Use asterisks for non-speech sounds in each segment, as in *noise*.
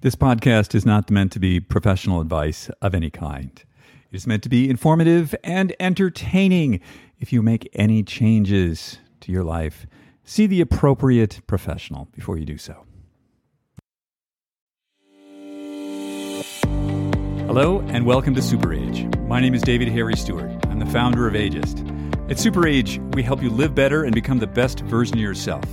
This podcast is not meant to be professional advice of any kind. It is meant to be informative and entertaining. If you make any changes to your life, see the appropriate professional before you do so. Hello, and welcome to Super Age. My name is David Harry Stewart. I'm the founder of Ageist. At Super Age, we help you live better and become the best version of yourself.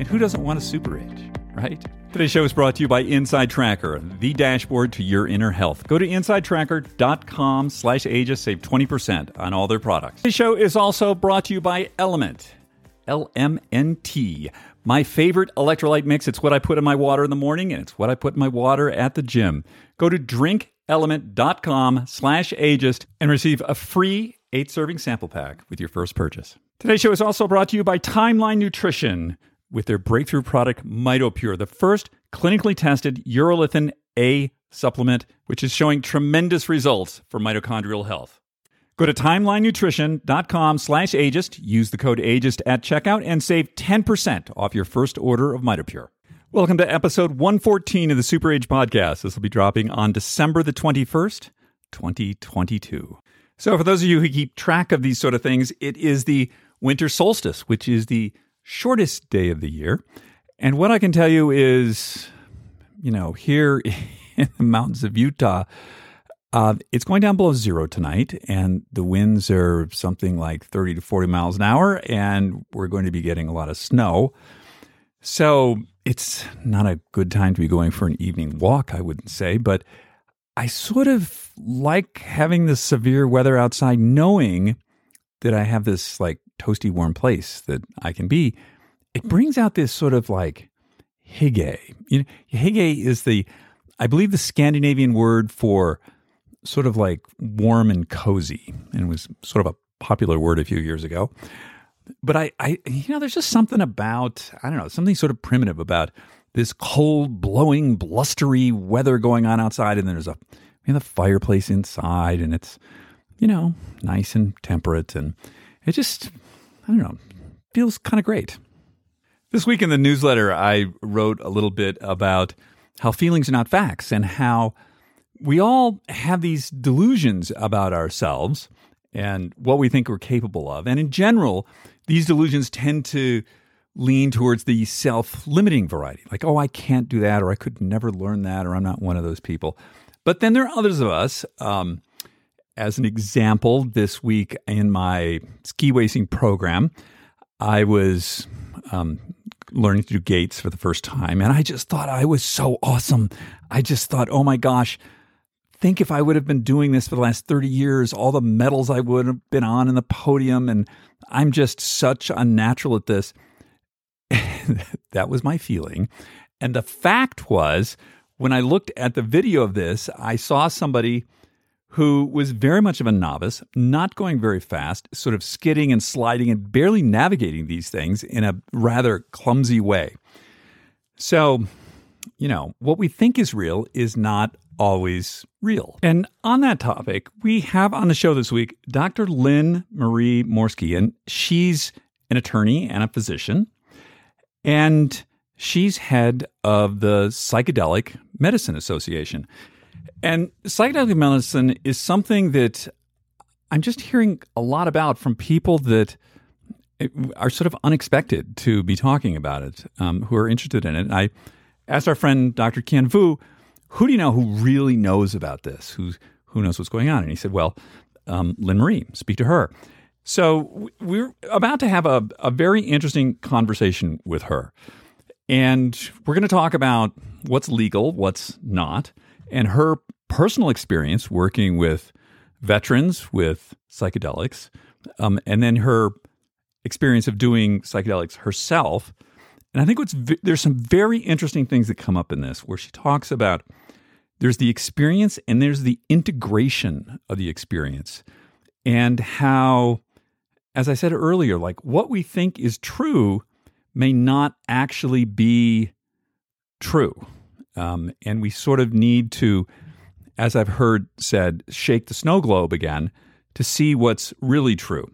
And who doesn't want a super age, right? Today's show is brought to you by Inside Tracker, the dashboard to your inner health. Go to insidetracker.com slash ageist, save 20% on all their products. Today's show is also brought to you by Element, L-M-N-T, my favorite electrolyte mix. It's what I put in my water in the morning, and it's what I put in my water at the gym. Go to drinkelement.com slash ageist and receive a free eight-serving sample pack with your first purchase. Today's show is also brought to you by Timeline Nutrition with their breakthrough product, MitoPure, the first clinically tested urolithin A supplement, which is showing tremendous results for mitochondrial health. Go to timelinenutrition.com slash ageist, use the code ageist at checkout, and save 10% off your first order of MitoPure. Welcome to episode 114 of the Super Age Podcast. This will be dropping on December the 21st, 2022. So for those of you who keep track of these sort of things, it is the winter solstice, which is the shortest day of the year. And what I can tell you is, you know, here *laughs* in the mountains of Utah, uh, it's going down below zero tonight, and the winds are something like 30 to 40 miles an hour, and we're going to be getting a lot of snow. So it's not a good time to be going for an evening walk, I wouldn't say, but I sort of like having the severe weather outside, knowing that I have this like toasty warm place that I can be, it brings out this sort of like hygge. You know, hygge is the, I believe, the Scandinavian word for sort of like warm and cozy, and it was sort of a popular word a few years ago. But I, I, you know, there's just something about I don't know, something sort of primitive about this cold, blowing, blustery weather going on outside, and then there's a, we have a fireplace inside, and it's, you know, nice and temperate, and it just I don't know, feels kind of great. This week in the newsletter, I wrote a little bit about how feelings are not facts and how we all have these delusions about ourselves and what we think we're capable of. And in general, these delusions tend to lean towards the self limiting variety like, oh, I can't do that, or I could never learn that, or I'm not one of those people. But then there are others of us. Um, as an example, this week in my ski racing program, I was um, learning to do gates for the first time, and I just thought I was so awesome. I just thought, oh my gosh, think if I would have been doing this for the last 30 years, all the medals I would have been on in the podium, and I'm just such a natural at this. *laughs* that was my feeling. And the fact was, when I looked at the video of this, I saw somebody who was very much of a novice, not going very fast, sort of skidding and sliding and barely navigating these things in a rather clumsy way. So, you know, what we think is real is not always real. And on that topic, we have on the show this week Dr. Lynn Marie Morski, and she's an attorney and a physician. And she's head of the Psychedelic Medicine Association. And psychedelic medicine is something that I'm just hearing a lot about from people that are sort of unexpected to be talking about it, um, who are interested in it. I asked our friend Dr. Ken Vu, who do you know who really knows about this? Who who knows what's going on? And he said, well, um, Lynn Marie, speak to her. So we're about to have a, a very interesting conversation with her. And we're going to talk about what's legal, what's not, and her personal experience working with veterans with psychedelics, um, and then her experience of doing psychedelics herself. And I think what's there's some very interesting things that come up in this where she talks about there's the experience and there's the integration of the experience and how as I said earlier like what we think is true may not actually be true. Um, and we sort of need to, as I've heard said, shake the snow globe again to see what's really true.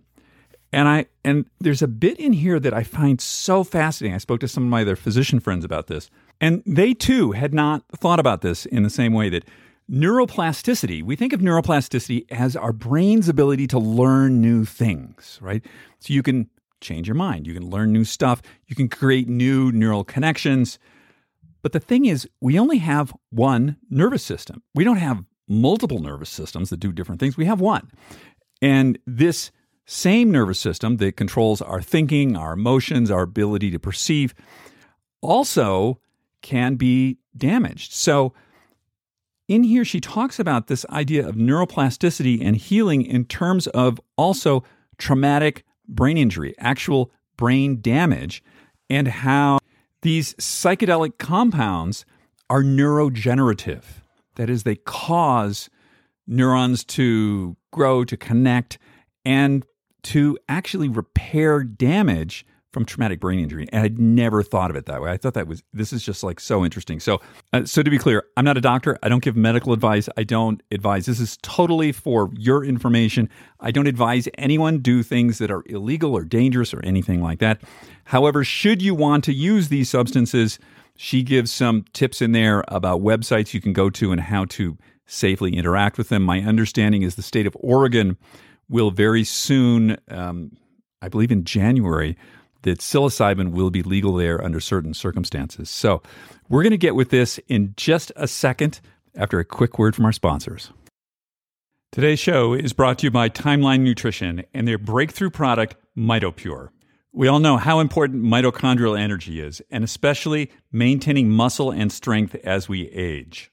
And I and there's a bit in here that I find so fascinating. I spoke to some of my other physician friends about this, and they too had not thought about this in the same way that neuroplasticity, we think of neuroplasticity as our brain's ability to learn new things, right? So you can change your mind, you can learn new stuff, you can create new neural connections. But the thing is, we only have one nervous system. We don't have multiple nervous systems that do different things. We have one. And this same nervous system that controls our thinking, our emotions, our ability to perceive also can be damaged. So, in here, she talks about this idea of neuroplasticity and healing in terms of also traumatic brain injury, actual brain damage, and how these psychedelic compounds are neurogenerative. That is, they cause neurons to grow, to connect, and to actually repair damage from traumatic brain injury. And I'd never thought of it that way. I thought that was, this is just like so interesting. So, uh, so to be clear, I'm not a doctor. I don't give medical advice. I don't advise. This is totally for your information. I don't advise anyone do things that are illegal or dangerous or anything like that. However, should you want to use these substances, she gives some tips in there about websites you can go to and how to safely interact with them. My understanding is the state of Oregon will very soon, um, I believe in January, that psilocybin will be legal there under certain circumstances. So we're going to get with this in just a second after a quick word from our sponsors. Today's show is brought to you by Timeline Nutrition and their breakthrough product, MitoPure. We all know how important mitochondrial energy is, and especially maintaining muscle and strength as we age.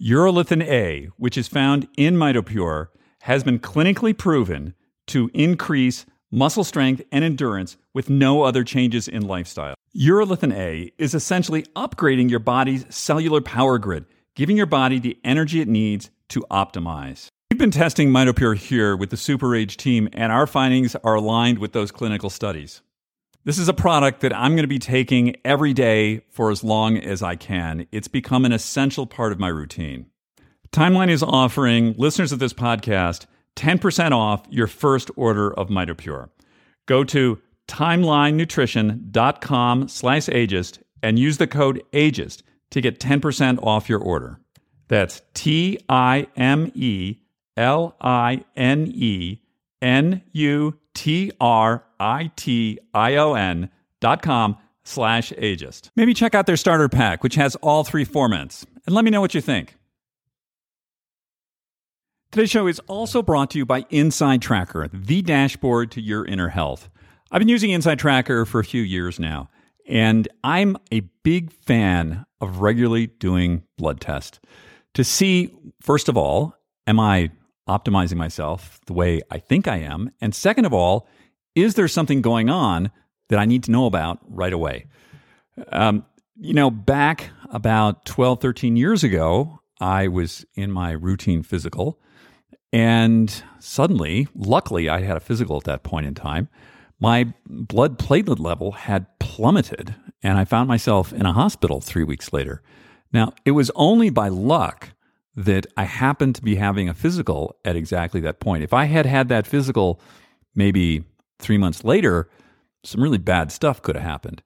Urolithin A, which is found in MitoPure, has been clinically proven to increase muscle strength, and endurance with no other changes in lifestyle. Urolithin A is essentially upgrading your body's cellular power grid, giving your body the energy it needs to optimize. We've been testing MitoPure here with the Super Age team, and our findings are aligned with those clinical studies. This is a product that I'm going to be taking every day for as long as I can. It's become an essential part of my routine. Timeline is offering listeners of this podcast 10% off your first order of MitoPure. Go to timelinenutrition.com slash ageist and use the code ageist to get 10% off your order. That's T-I-M-E-L-I-N-E-N-U-T-R-I-T-I-O-N dot com slash ageist. Maybe check out their starter pack, which has all three formats, and let me know what you think. Today's show is also brought to you by Inside Tracker, the dashboard to your inner health. I've been using Inside Tracker for a few years now, and I'm a big fan of regularly doing blood tests to see, first of all, am I optimizing myself the way I think I am? And second of all, is there something going on that I need to know about right away? Um, you know, back about 12, 13 years ago, I was in my routine physical and suddenly, luckily, I had a physical at that point in time. My blood platelet level had plummeted, and I found myself in a hospital three weeks later. Now, it was only by luck that I happened to be having a physical at exactly that point. If I had had that physical maybe three months later, some really bad stuff could have happened.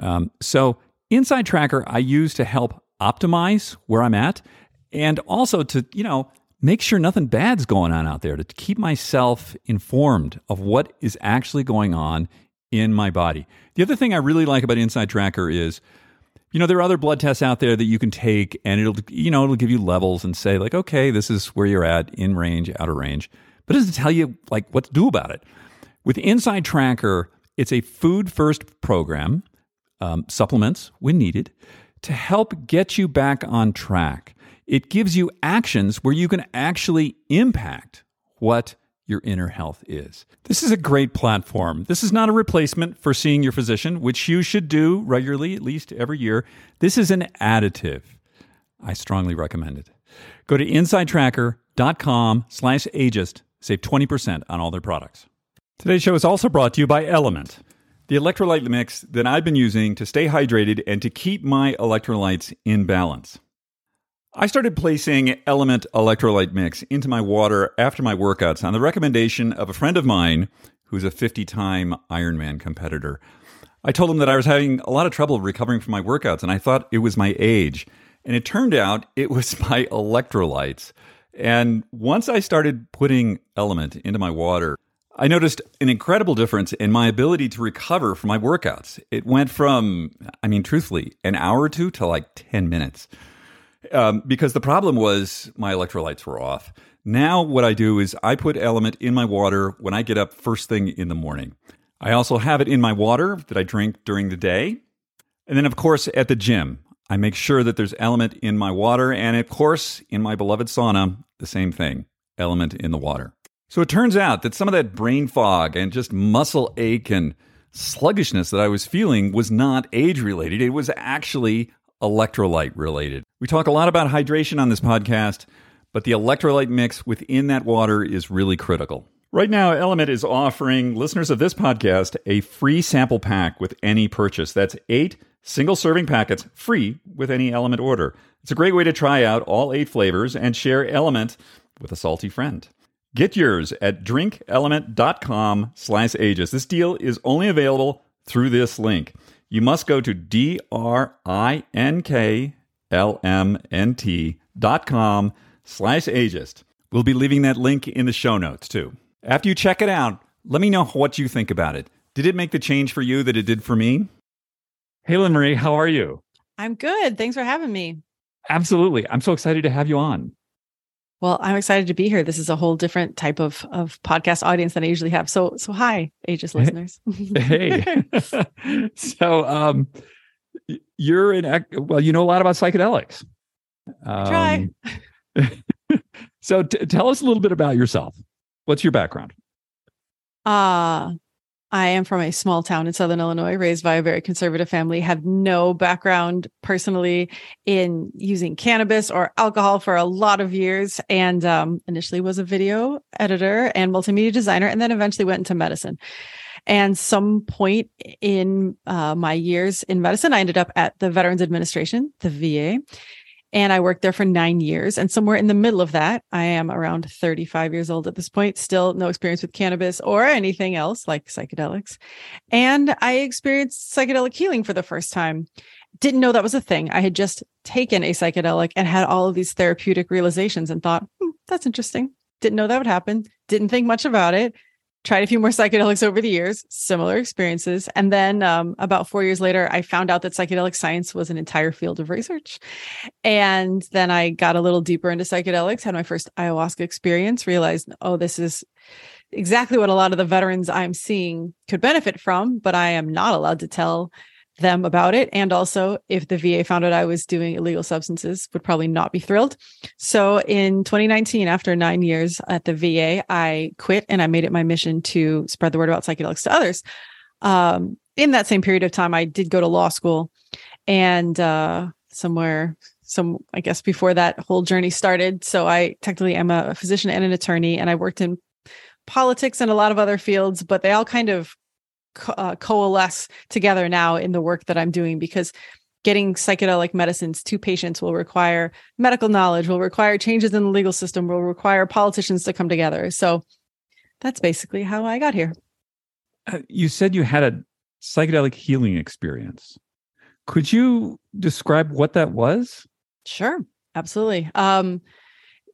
Um, so, Inside Tracker, I use to help optimize where I'm at and also to, you know, make sure nothing bad's going on out there to keep myself informed of what is actually going on in my body. The other thing I really like about Inside Tracker is you know there are other blood tests out there that you can take and it'll you know it'll give you levels and say like okay this is where you're at in range out of range. But it doesn't tell you like what to do about it. With inside tracker it's a food first program um, supplements when needed to help get you back on track it gives you actions where you can actually impact what your inner health is. This is a great platform. This is not a replacement for seeing your physician, which you should do regularly, at least every year. This is an additive. I strongly recommend it. Go to insidetracker.com slash ageist. Save 20% on all their products. Today's show is also brought to you by Element, the electrolyte mix that I've been using to stay hydrated and to keep my electrolytes in balance. I started placing Element Electrolyte Mix into my water after my workouts on the recommendation of a friend of mine who's a 50 time Ironman competitor. I told him that I was having a lot of trouble recovering from my workouts, and I thought it was my age. And it turned out it was *laughs* my electrolytes. And once I started putting element into my water, I noticed an incredible difference in my ability to recover from my workouts. It went from, I mean, truthfully, an hour or two to like 10 minutes. Um, because the problem was my electrolytes were off. Now, what I do is I put element in my water when I get up first thing in the morning. I also have it in my water that I drink during the day. And then, of course, at the gym, I make sure that there's element in my water. And of course, in my beloved sauna, the same thing element in the water. So it turns out that some of that brain fog and just muscle ache and sluggishness that I was feeling was not age related. It was actually electrolyte related. We talk a lot about hydration on this podcast, but the electrolyte mix within that water is really critical. Right now, Element is offering listeners of this podcast a free sample pack with any purchase. That's eight single serving packets free with any Element order. It's a great way to try out all eight flavors and share Element with a salty friend. Get yours at drinkelement.com slash ageist. This deal is only available through this link. You must go to D-R-I-N-K-L-M-N-T dot com slash ageist. We'll be leaving that link in the show notes too. After you check it out, let me know what you think about it. Did it make the change for you that it did for me? Hey, Lynn Marie, how are you? I'm good. Thanks for having me. Absolutely. I'm so excited to have you on. Well, I'm excited to be here. This is a whole different type of of podcast audience than I usually have. So, so hi, Ageist listeners. hey. *laughs* so, um, you're in. Well, you know a lot about psychedelics. Um, Try. *laughs* so, t- tell us a little bit about yourself. What's your background? Uh I am from a small town in Southern Illinois, raised by a very conservative family, have no background personally in using cannabis or alcohol for a lot of years. And um, initially was a video editor and multimedia designer, and then eventually went into medicine. And some point in uh, my years in medicine, I ended up at the Veterans Administration, the VA. And I worked there for nine years. And somewhere in the middle of that, I am around 35 years old at this point, still no experience with cannabis or anything else like psychedelics. And I experienced psychedelic healing for the first time. Didn't know that was a thing. I had just taken a psychedelic and had all of these therapeutic realizations and thought, hmm, that's interesting. Didn't know that would happen. Didn't think much about it tried a few more psychedelics over the years, similar experiences. And then um, about four years later, I found out that psychedelic science was an entire field of research. And then I got a little deeper into psychedelics, had my first ayahuasca experience, realized, oh, this is exactly what a lot of the veterans I'm seeing could benefit from, but I am not allowed to tell them about it. And also, if the VA found out I was doing illegal substances, would probably not be thrilled. So in 2019, after nine years at the VA, I quit and I made it my mission to spread the word about psychedelics to others. Um, in that same period of time, I did go to law school and uh, somewhere some i guess before that whole journey started so i technically am a physician and an attorney and i worked in politics and a lot of other fields but they all kind of co- uh, coalesce together now in the work that I'm doing because getting psychedelic medicines to patients will require medical knowledge, will require changes in the legal system, will require politicians to come together. So that's basically how I got here. Uh, you said you had a psychedelic healing experience. Could you describe what that was? Sure, absolutely. Um,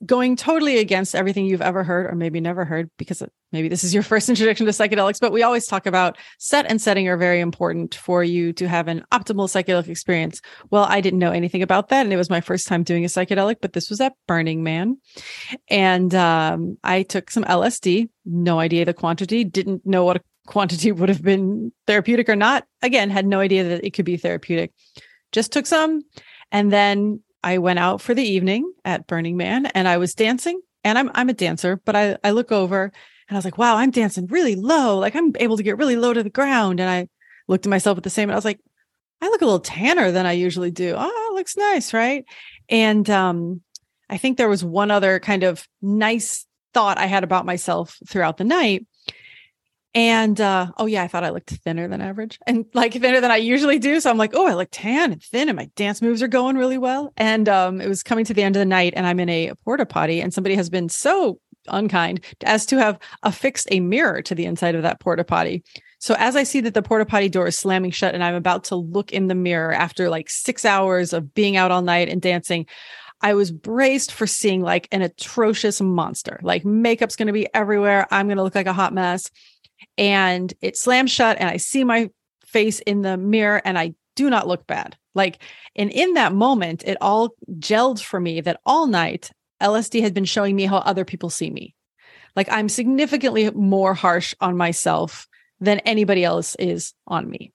going totally against everything you've ever heard or maybe never heard because maybe this is your *laughs* first introduction to psychedelics but we always talk about set and setting are very important for you to have an optimal psychedelic experience. Well i didn't know anything about that and it was my first time doing a psychedelic but this was at burning man. And um, i took some lsd no idea the quantity didn't know what a quantity would have been therapeutic or not. Again had no idea that it could be therapeutic. Just took some and then I went out for the evening at Burning Man and I was dancing and I'm I'm a dancer, but I I look over and I was like, wow, I'm dancing really low. Like I'm able to get really low to the ground. And I looked at myself at the same and I was like, I look a little tanner than I usually do. Oh, looks nice, right? And um I think there was one other kind of nice thought I had about myself throughout the night. And uh, oh yeah, I thought I looked thinner than average and like thinner than I usually do. So I'm like, oh, I look tan and thin, and my dance moves are going really well. And um, it was coming to the end of the night, and I'm in a porta potty, and somebody has been so unkind as to have affixed a mirror to the inside of that porta potty. So as I see that the porta potty door is slamming shut and I'm about to look in the mirror after like six hours of being out all night and dancing, I was braced for seeing like an atrocious monster. Like makeup's going to be everywhere. I'm going to look like a hot mess. And it slams shut and I see my face in the mirror and I do not look bad. Like, and in that moment, it all gelled for me that all night LSD had been showing me how other people see me. Like, I'm significantly more harsh on myself than anybody else is on me.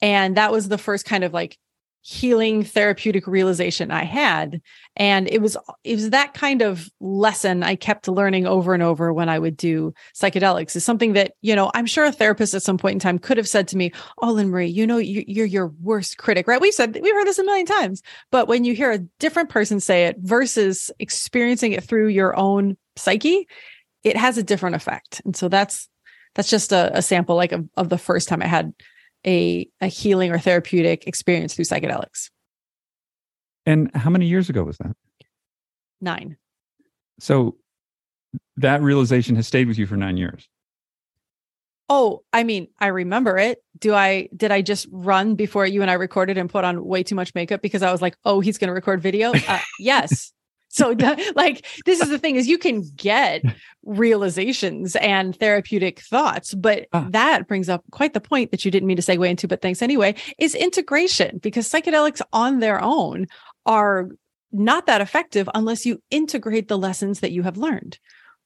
And that was the first kind of like healing therapeutic realization I had. And it was it was that kind of lesson I kept learning over and over when I would do psychedelics is something that, you know, I'm sure a therapist at some point in time could have said to me, Oh, Lynn Marie, you know, you're your worst critic, right? We've said, we've heard this a million times. But when you hear a different person say it versus experiencing it through your own psyche, it has a different effect. And so that's that's just a, a sample like of, of the first time I had a, a healing or therapeutic experience through psychedelics. And how many years ago was that? Nine. So that realization has stayed with you for nine years. Oh, I mean, I remember it. Do I did I just run before you and I recorded and put on way too much makeup because I was like, "Oh, he's going to record video?" Uh, *laughs* yes. So *laughs* like this is the thing is you can get *laughs* realizations and therapeutic thoughts, but ah. that brings up quite the point that you didn't mean to segue into, but thanks anyway, is integration because psychedelics on their own are not that effective unless you integrate the lessons that you have learned.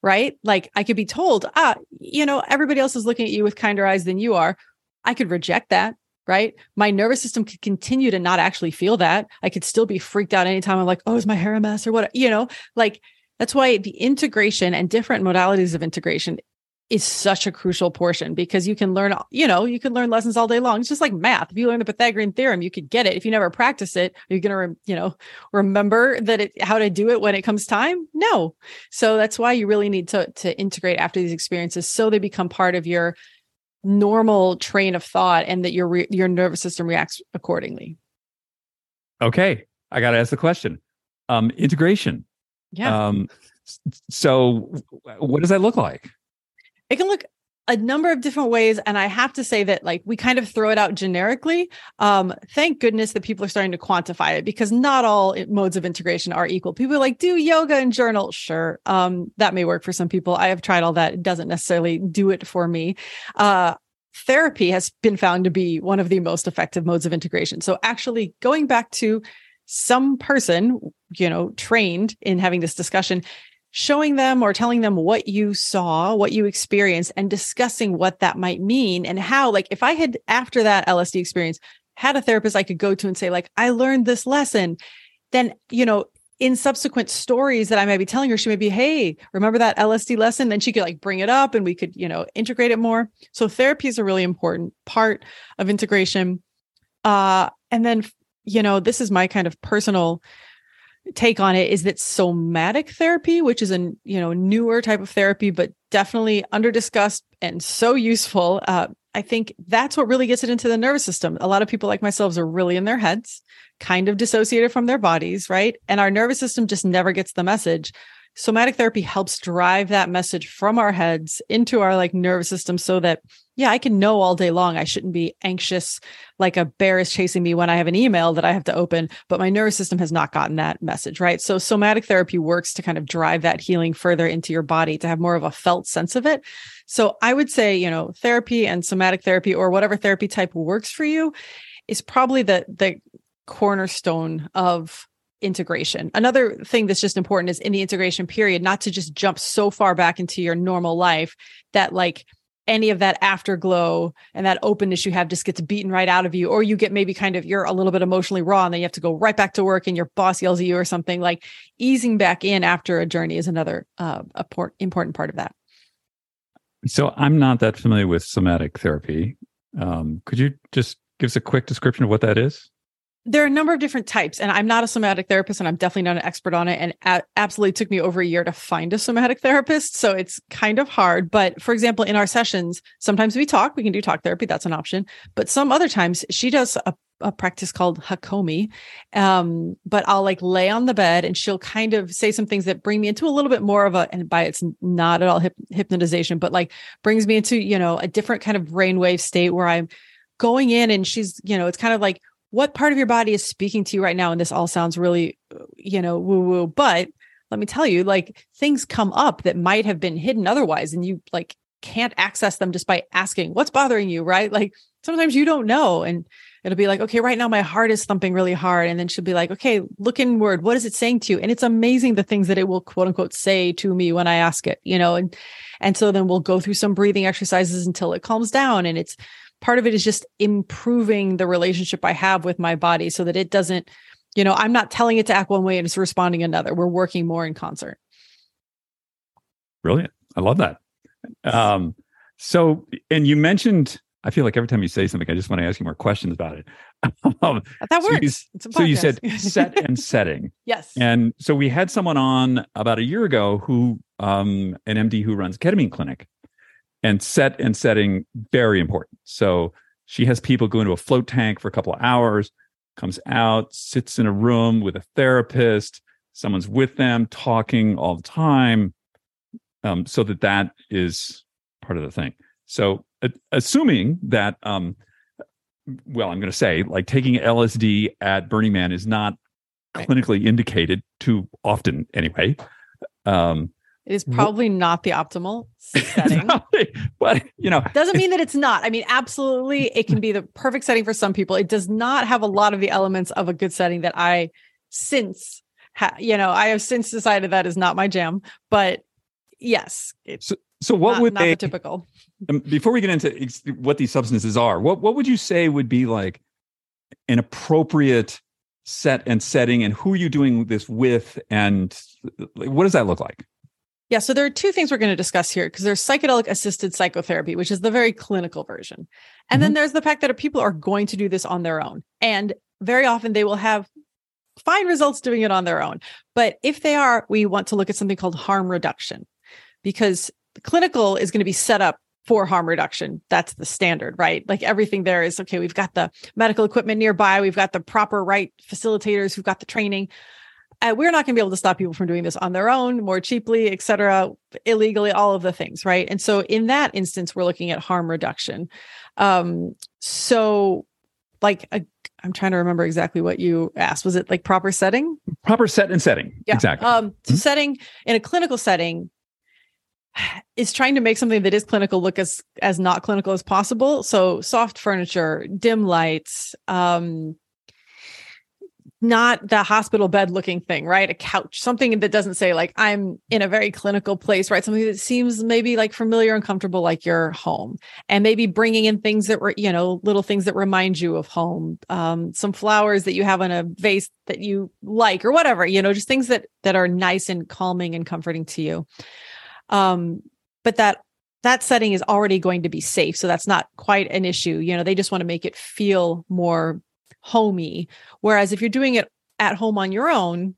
Right? Like I could be told, ah, you know, everybody else is looking at you with kinder eyes than you are. I could reject that right? My nervous system could continue to not actually feel that. I could still be freaked out anytime I'm like, oh, is my hair a mess or what? You know, like that's why the integration and different modalities of integration is such a crucial portion because you can learn, you know, you can learn lessons all day long. It's just like math. If you learn the Pythagorean theorem, you could get it. If you never practice it, are you going to, re- you know, remember that it, how to do it when it comes time? No. So that's why you really need to, to integrate after these experiences so they become part of your normal train of thought and that your re- your nervous system reacts accordingly. Okay i got to ask the question. Um integration. Yeah. Um so what does that look like? It can look a number of different ways and i have to say that like we kind of throw it out generically. Um thank goodness that people are starting to quantify it because not all modes of integration are equal. People are like do yoga and journal. Sure um that may work for some people. I have tried all that. It doesn't necessarily do it for me. Uh therapy has been found to be one of the most effective modes of integration. So actually going back to some person you know trained in having this discussion showing them or telling them what you saw, what you experienced, and discussing what that might mean and how, like, if I had after that LSD experience had a therapist I could go to and say, like, I learned this lesson, then, you know, in subsequent stories that I might be telling her, she may be, hey, remember that LSD lesson? Then she could like bring it up and we could, you know, integrate it more. So therapy is a really important part of integration. Uh, and then, you know, this is my kind of personal take on it is that somatic therapy, which is a you know newer type of therapy, but definitely under discussed and so useful. Uh, I think that's what really gets it into the nervous system. A lot of people like myself are really in their heads, kind of dissociated from their bodies, right? And our nervous system just never gets the message somatic therapy helps drive that message from our heads into our like nervous system so that yeah i can know all day long i shouldn't be anxious like a bear is chasing me when i have an email that i have to open but my nervous system has not gotten that message right? So somatic therapy works to kind of drive that healing further into your body to have more of a felt sense of it. So i would say you know therapy and somatic therapy or whatever therapy type works for you is probably the the cornerstone of integration. Another thing that's just important is in the integration period, not to just jump so far back into your normal life that like any of that afterglow and that openness you have just gets beaten right out of you or you get maybe kind of you're a little bit emotionally raw and then you have to go right back to work and your boss yells at you or something. Like easing back in after a journey is another uh, important part of that. So i'm not that familiar with somatic therapy. Um, could you just give us a quick description of what that is there are a number of different types and i'm not a somatic therapist and i'm definitely not an expert on it and a- absolutely took me over a year to find a somatic therapist so it's kind of hard but for example in our sessions sometimes we talk we can do talk therapy that's an option but some other times she does a, a practice called Hakomi. Um, but I'll like lay on the bed and she'll kind of say some things that bring me into a little bit more of a, and by it's not at all hip, hypnotization, but like brings me into, you know, a different kind of brainwave state where I'm going in and she's, you know, it's kind of like, what part of your body is speaking to you right now? And this all sounds really, you know, woo woo, but let me tell you, like things come up that might have been hidden otherwise. And you like can't access them just by asking, what's bothering you? Right. Like sometimes you don't know. And it'll be like, okay, right now my heart is thumping really hard. And then she'll be like, okay, look inward. What is it saying to you? And it's amazing the things that it will quote unquote say to me when I ask it, you know, and, and so then we'll go through some breathing exercises until it calms down. And it's part of it is just improving the relationship I have with my body so that it doesn't, you know, I'm not telling it to act one way and it's responding another. We're working more in concert. Brilliant. I love that. Um, so, and you mentioned I feel like every time you say something, I just want to ask you more questions about it. *laughs* um, that works. So you, so you said set *laughs* and setting. yes. And so we had someone on about a year ago who, um, an MD who runs ketamine clinic, and set and setting very important. So she has people go into a float tank for a couple of hours, comes out, sits in a room with a therapist, someone's with them talking all the time, um, so that that is part of the thing. So assuming that um well i'm going to say like taking lsd at burning man is not clinically indicated too often anyway um it is probably not the optimal *laughs* setting. but you know doesn't mean that it's not. I mean absolutely it can be the perfect setting for some people. It does not have a lot of the elements of a good setting that i since ha- you know i have since decided that is not my jam but yes so, so what not, would not they the typical. Um, before we get into ex- what these substances are, what what would you say would be like an appropriate set and setting, and who are you doing this with, and what does that look like? Yeah, so there are two things we're going to discuss here because there's psychedelic assisted psychotherapy, which is the very clinical version. And mm-hmm. then there's the fact that people are going to do this on their own. And very often they will have fine results doing it on their own. But if they are, we want to look at something called harm reduction because clinical is going to be set up for harm reduction. That's the standard, right? Like everything there is okay. We've got the medical equipment nearby. We've got the proper right facilitators. We've got the training. Uh, we're not going to be able to stop people from doing this on their own, more cheaply, et cetera, illegally, all of the things, right? And so in that instance, we're looking at harm reduction. Um, so, like, i am trying to remember exactly what you asked. Was it like proper setting? Proper set and setting. Yeah. Exactly. Um, so mm-hmm. setting in a clinical setting, is trying to make something that is clinical look as as not clinical as possible. So soft furniture, dim lights, um, not the hospital bed looking thing, right? A couch, something that doesn't say like I'm in a very clinical place, right? Something that seems maybe like familiar and comfortable, like your home, and maybe bringing in things that were, you know, little things that remind you of home, um, some flowers that you have in a vase that you like, or whatever, you know, just things that that are nice and calming and comforting to you. Um, but that that setting is already going to be safe. So that's not quite an issue. You know, they just want to make it feel more homey. Whereas if you're doing it at home on your own,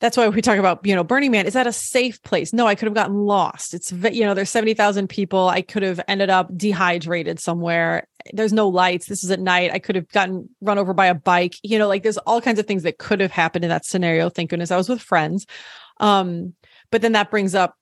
that's why we talk about, you know, Burning Man. Is that a safe place? No, I could have gotten lost. It's, you know, there's 70,000 people. I could have ended up dehydrated somewhere. There's no lights. This is at night. I could have gotten run over by a bike. You know, like there's all kinds of things that could have happened in that scenario. Thank goodness I was with friends. Um, but then that brings up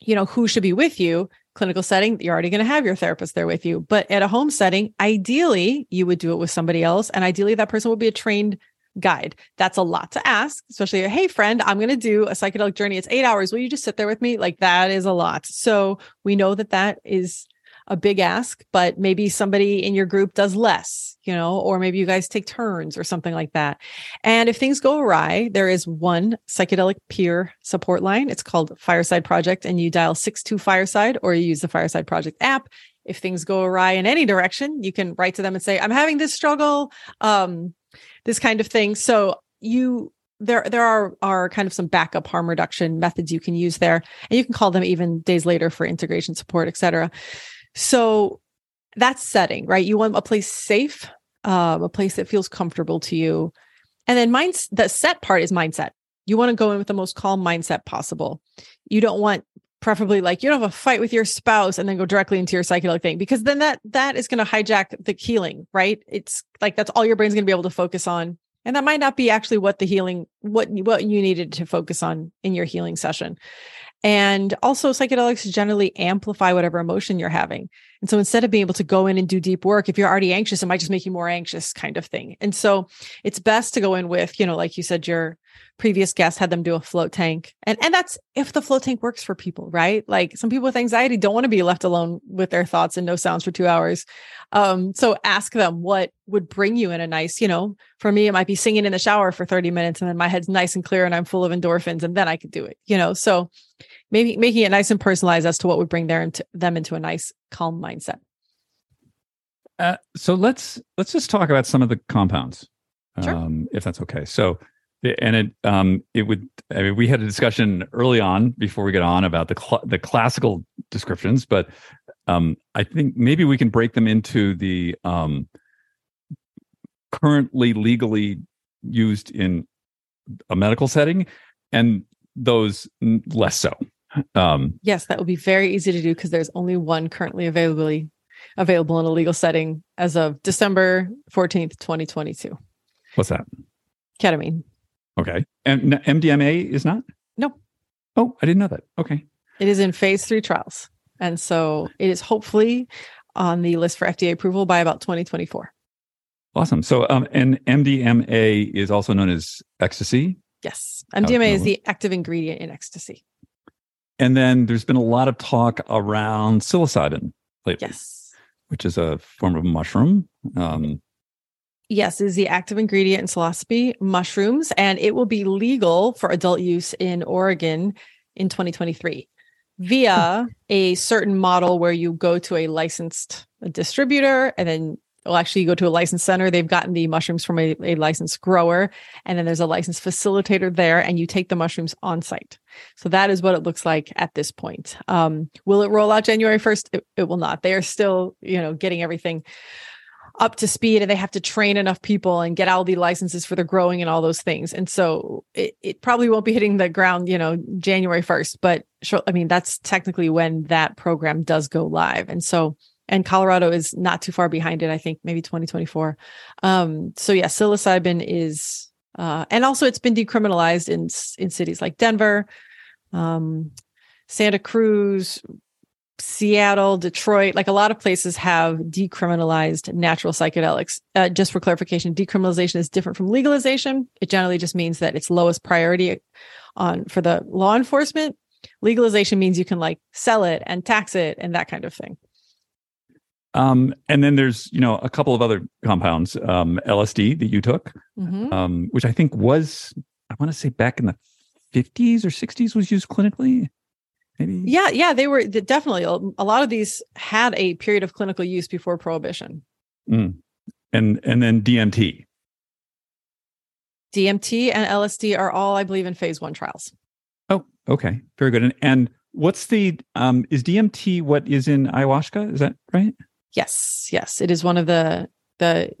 you know, who should be with you. Clinical setting, you're already going to have your therapist there with you. But at a home setting, ideally, you would do it with somebody else. And ideally, that person would be a trained guide. That's a lot to ask, especially, hey, friend, I'm going to do a psychedelic journey. It's eight hours. Will you just sit there with me? Like that is a lot. So we know that that is a big ask, but maybe somebody in your group does less, you know, or maybe you guys take turns or something like that. And if things go awry, there is one psychedelic peer support line. It's called Fireside Project, and you dial 62 Fireside or you use the Fireside Project app. If things go awry in any direction, you can write to them and say, I'm having this struggle, um, this kind of thing. So you there there are are kind of some backup harm reduction methods you can use there and you can call them even days later for integration support et cetera so that's setting, right? You want a place safe, um, a place that feels comfortable to you. And then minds the set part is mindset. You want to go in with the most calm mindset possible. You don't want preferably like you don't have a fight with your spouse and then go directly into your psychedelic thing because then that that is going to hijack the healing right it's like that's all your brain's going to be able to focus on and that might not be actually what the healing what what you needed to focus on in your healing session and also psychedelics generally amplify whatever emotion you're having. And so instead of being able to go in and do deep work if you're already anxious it might just make you more anxious kind of thing. And so it's best to go in with you know like you said your previous guests had them do a float tank. And and that's if the float tank works for people, right? Like some people with anxiety don't want to be left alone with their thoughts and no sounds for 2 hours. Um so ask them what would bring you in a nice, you know, for me it might be singing in the shower for 30 minutes and then my head's nice and clear and I'm full of endorphins and then I could do it, you know. So maybe making it nice and personalized as to what would bring their into, them into a nice calm mindset. Uh, so let's let's just talk about some of the compounds, sure. um, if that's okay. So and it um it would I mean we had a discussion early on before we get on about the cl- the classical descriptions but um I think maybe we can break them into the um currently legally used in a medical setting and those less so. Um yes that would be very easy to do because there's only one currently available available in a legal setting as of December 14th 2022 what's that? Ketamine Okay. And MDMA is not? No. Oh, I didn't know that. Okay. It is in phase three trials. And so it is hopefully on the list for FDA approval by about 2024. Awesome. So, um, and MDMA is also known as ecstasy. Yes. MDMA is the active ingredient in ecstasy. And then there's been a lot of talk around psilocybin lately. Yes. Which is a form of mushroom. Um, Yes, is the active ingredient in psilocybe mushrooms, and it will be legal for adult use in Oregon in 2023 via a certain model where you go to a licensed distributor and then well actually you go to a licensed center. They've gotten the mushrooms from a, a licensed grower and then there's a licensed facilitator there and you take the mushrooms on site. So that is what it looks like at this point. Um, will it roll out january 1st it, it will not. They are still you know getting everything up to speed and they have to train enough people and get all the licenses for the growing and all those things. And so it, it probably won't be hitting the ground, you know, January 1st, but I mean, that's technically when that program does go live. And so, and Colorado is not too far behind it, I think maybe 2024. Um, so yeah, psilocybin is, uh, and also it's been decriminalized in, in cities like Denver, um, Santa Cruz, Seattle, Detroit, like a lot of places have decriminalized natural psychedelics. Uh, just for clarification, decriminalization is different from legalization. It generally just means that it's lowest priority on for the law enforcement. Legalization means you can like sell it and tax it and that kind of thing. Um, and then there's you know a couple of other compounds, um, LSD that you took, mm-hmm. um, which I think was I want to say back in the 50s or 60s was used clinically maybe. Yeah yeah they were definitely a lot of these had a period of clinical use before prohibition. Mm. and and then dmt dmt and lsd are all i believe in phase one trials. Oh okay. Very good. And and what's the um is dmt what is in ayahuasca? Is that right? Yes yes. It is one of the the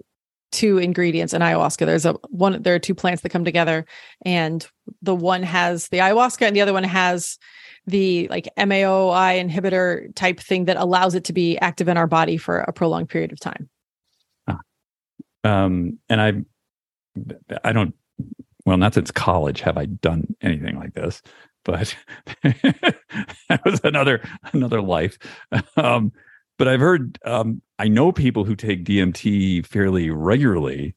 two ingredients in ayahuasca. There's a one there are two plants that come together and the one has the ayahuasca and the other one has the like MAOI inhibitor type thing that allows it to be active in our body for a prolonged period of time. Ah. Um, and I, I don't, well, not since college have I done anything like this, but *laughs* that was another, another life. Um, but I've heard, um, I know people who take DMT fairly regularly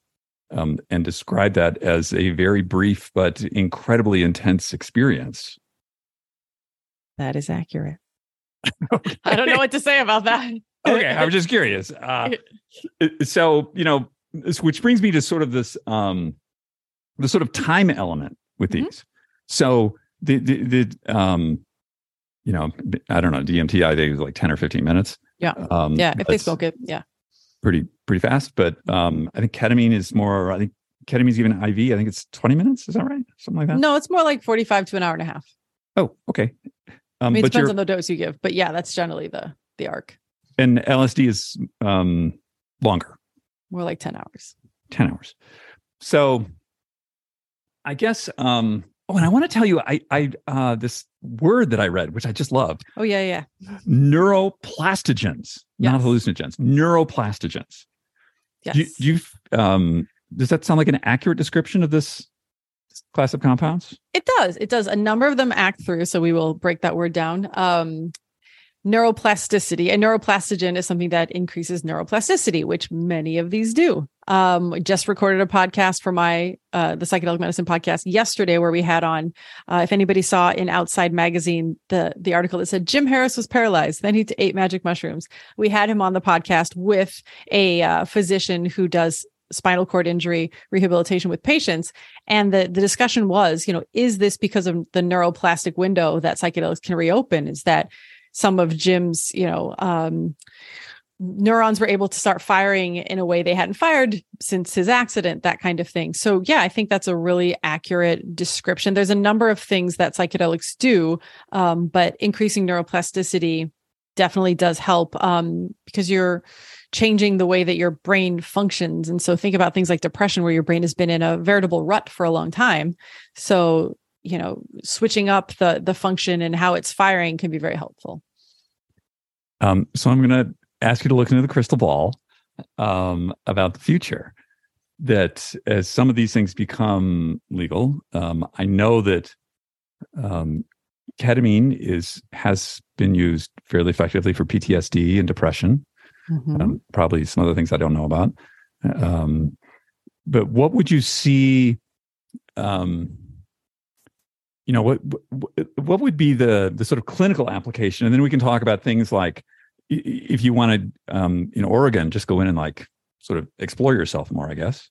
um, and describe that as a very brief but incredibly intense experience. That is accurate. *laughs* okay. I don't know what to say about that. okay, I was just curious. Uh, *laughs* so you know, which brings me to sort of this um, the sort of time element with mm-hmm. these. So the the, the um, you know, I don't know, DMT. I think is like ten or fifteen minutes. Yeah, um, yeah. If they smoke it, yeah, pretty pretty fast. But um, I think ketamine is more. I think ketamine is even IV. I think it's twenty minutes. Is that right? Something like that. No, it's more like forty-five to an hour and a half. Oh, okay. Um, I mean, it depends on the dose you give, but yeah, that's generally the the arc. And LSD is um, longer. More like ten hours. Ten hours. So, I guess. Um, oh, and I want to tell you, I I uh, this word that I read, which I just loved. Oh yeah, yeah. Neuroplastogens, not hallucinogens. Neuroplastogens. Yes. Do you, do you um, does that sound like an accurate description of this class of compounds? It does. It does. A number of them act through. So we will break that word down. Um, neuroplasticity. A neuroplastogen is something that increases neuroplasticity, which many of these do. Um, just recorded a podcast for my uh, the psychedelic medicine podcast yesterday, where we had on. Uh, if anybody saw in Outside Magazine the the article that said Jim Harris was paralyzed, then he ate magic mushrooms. We had him on the podcast with a uh, physician who does spinal cord injury rehabilitation with patients. And the the discussion was you know is this because of the neuroplastic window that psychedelics can reopen? Is that some of jim's you know um neurons were able to start firing in a way they hadn't fired since his accident that kind of thing. So yeah i think that's a really accurate description. There's a number of things that psychedelics do um, but increasing neuroplasticity definitely does help um, because you're changing the way that your brain functions. And so think about things like depression, where your brain has been in a veritable rut for a long time. So, you know, switching up the the function and how it's firing can be very helpful. Um, so I'm going to ask you to look into the crystal ball um, about the future. That as some of these things become legal, um, I know that um, ketamine is has been used fairly effectively for PTSD and depression. Mhm. um, probably some other things I don't know about. Um, but what would you see? Um, you know, what what would be the the sort of clinical application, and then we can talk about things like if you wanted um, in Oregon, just go in and like sort of explore yourself more, I guess.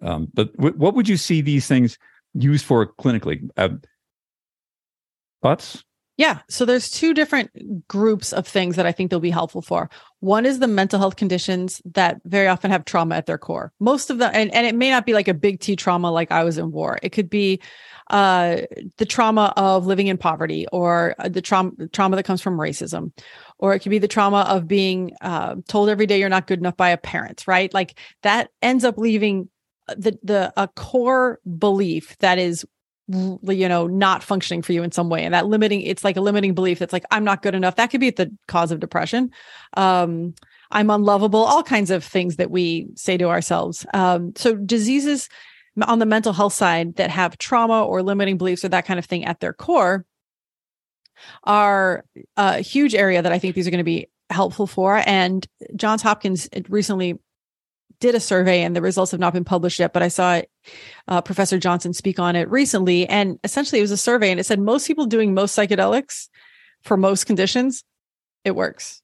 Um, but w- what would you see these things used for clinically? Uh, thoughts? Yeah. So there's two different groups of things that I think they'll be helpful for. One is the mental health conditions that very often have trauma at their core. Most of them, and, and it may not be like a big T trauma like I was in war. It could be uh, the trauma of living in poverty or uh, the trauma trauma that comes from racism, or it could be the trauma of being uh, told every day you're not good enough by a parent, right? Like that ends up leaving uh, the the a core belief that is you know not functioning for you in some way and that limiting it's like a limiting belief that's like i'm not good enough. That could be the cause of depression. Um i'm unlovable all kinds of things that we say to ourselves. Um so diseases on the mental health side that have trauma or limiting beliefs or that kind of thing at their core are a huge area that i think these are going to be helpful for and johns hopkins recently did a survey and the results have not been published yet, but I saw uh, Professor Johnson speak on it recently. And essentially, it was a survey and it said most people doing most psychedelics for most conditions, it works.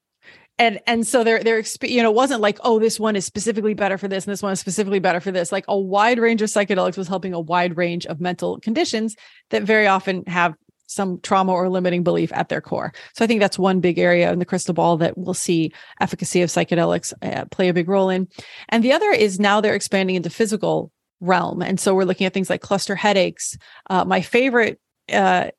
And and so they're they're you know it wasn't like oh this one is specifically better for this and this one is specifically better for this like a wide range of psychedelics was helping a wide range of mental conditions that very often have some trauma or limiting belief at their core. So I think that's one big area in the crystal ball that we'll see efficacy of psychedelics uh, play a big role in. And the other is now they're expanding into physical realm. And so we're looking at things like cluster headaches. Uh, my favorite uh,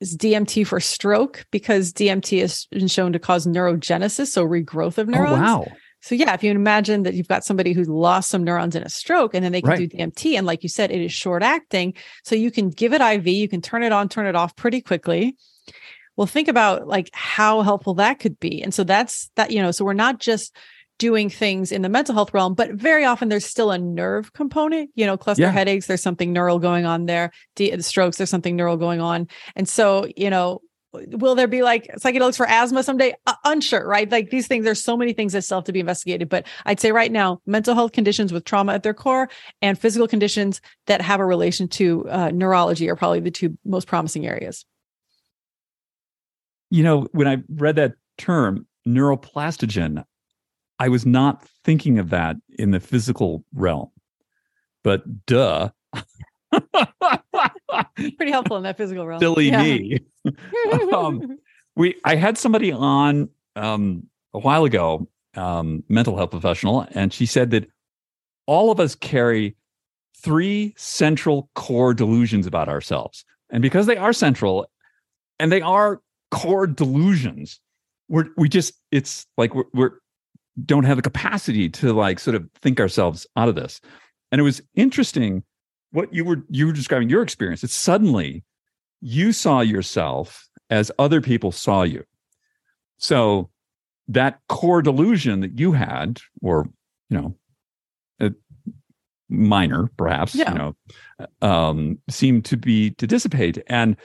is DMT for stroke because DMT has been shown to cause neurogenesis, so regrowth of neurons. Oh, wow. So yeah, if you imagine that you've got somebody who's lost some neurons in a stroke and then they can Right. do DMT and like you said it is short acting, so you can give it IV, you can turn it on, turn it off pretty quickly. Well, think about like how helpful that could be. And so that's that you know, so we're not just doing things in the mental health realm, but very often there's still a nerve component, you know, cluster Yeah. headaches, there's something neural going on there, D- strokes, there's something neural going on. And so, you know, will there be like psychedelics for asthma someday uh, unsure right like these things there's so many things that still have to be investigated but i'd say right now mental health conditions with trauma at their core and physical conditions that have a relation to uh, neurology are probably the two most promising areas you know, when I read that term, neuroplastogen, I was not thinking of that in the physical realm. But duh. *laughs* pretty helpful in that physical realm Silly Yeah. me. *laughs* Um, we I had somebody on um a while ago, um, mental health professional, and she said that all of us carry three central core delusions about ourselves. And because they are central and they are core delusions, we're we just it's like we're, we're don't have the capacity to like sort of think ourselves out of this. And it was interesting what you were you were describing your experience. It's suddenly you saw yourself as other people saw you. So that core delusion that you had, or you know, minor perhaps, Yeah. you know, um, seemed to be to dissipate, and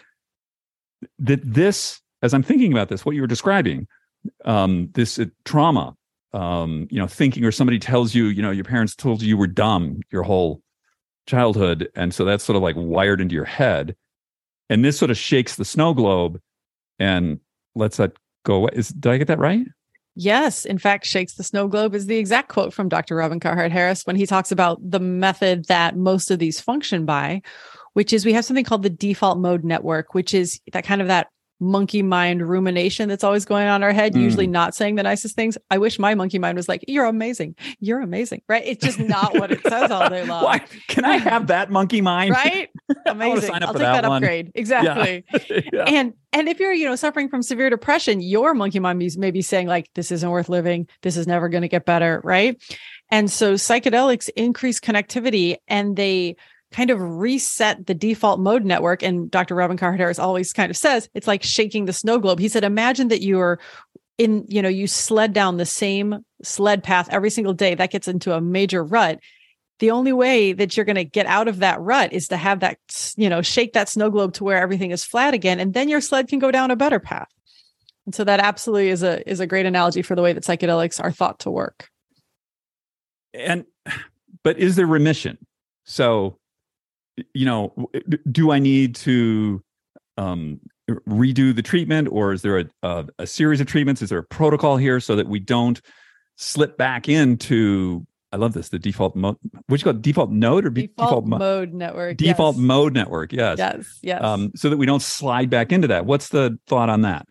that this, as I'm thinking about this, what you were describing, um, this uh, trauma, um, you know, thinking or somebody tells you, you know, your parents told you you were dumb your whole childhood, and so that's sort of like wired into your head, and this sort of shakes the snow globe and lets that go away. Is did I get that right? Yes, in fact, shakes the snow globe is the exact quote from Dr. Robin Carhart Harris when he talks about the method that most of these function by, which is we have something called the default mode network, which is that kind of that monkey mind rumination that's always going on in our head, Mm. usually not saying the nicest things. I wish my monkey mind was like, "You're amazing, you're amazing," right? It's just not what it says all day *laughs* long. Why can I have that monkey mind? *laughs* Right? Amazing. I'll take that that, upgrade. Exactly. *laughs* Yeah. And and if you're, you know, suffering from severe depression, your monkey mind is maybe saying like, this isn't worth living. This is never going to get better. Right. And so psychedelics increase connectivity and they kind of reset the default mode network. And Dr. Robin Carhart Harris always kind of says it's like shaking the snow globe. He said, imagine that you're in, you know, you sled down the same sled path every single day. That gets into a major rut the only way that you're going to get out of that rut is to have that you know shake that snow globe to where everything is flat again and then your sled can go down a better path and so that absolutely is a is a great analogy for the way that psychedelics are thought to work and but is there remission? So, you know, do I need to um, redo the treatment, or is there a, a a series of treatments? Is there a protocol here so that we don't slip back into? I love this. The default mode. What you call it? default node or be- default, mo- mode network default yes. mode network? Yes. yes yes Um, so that we don't slide back into that. What's the thought on that?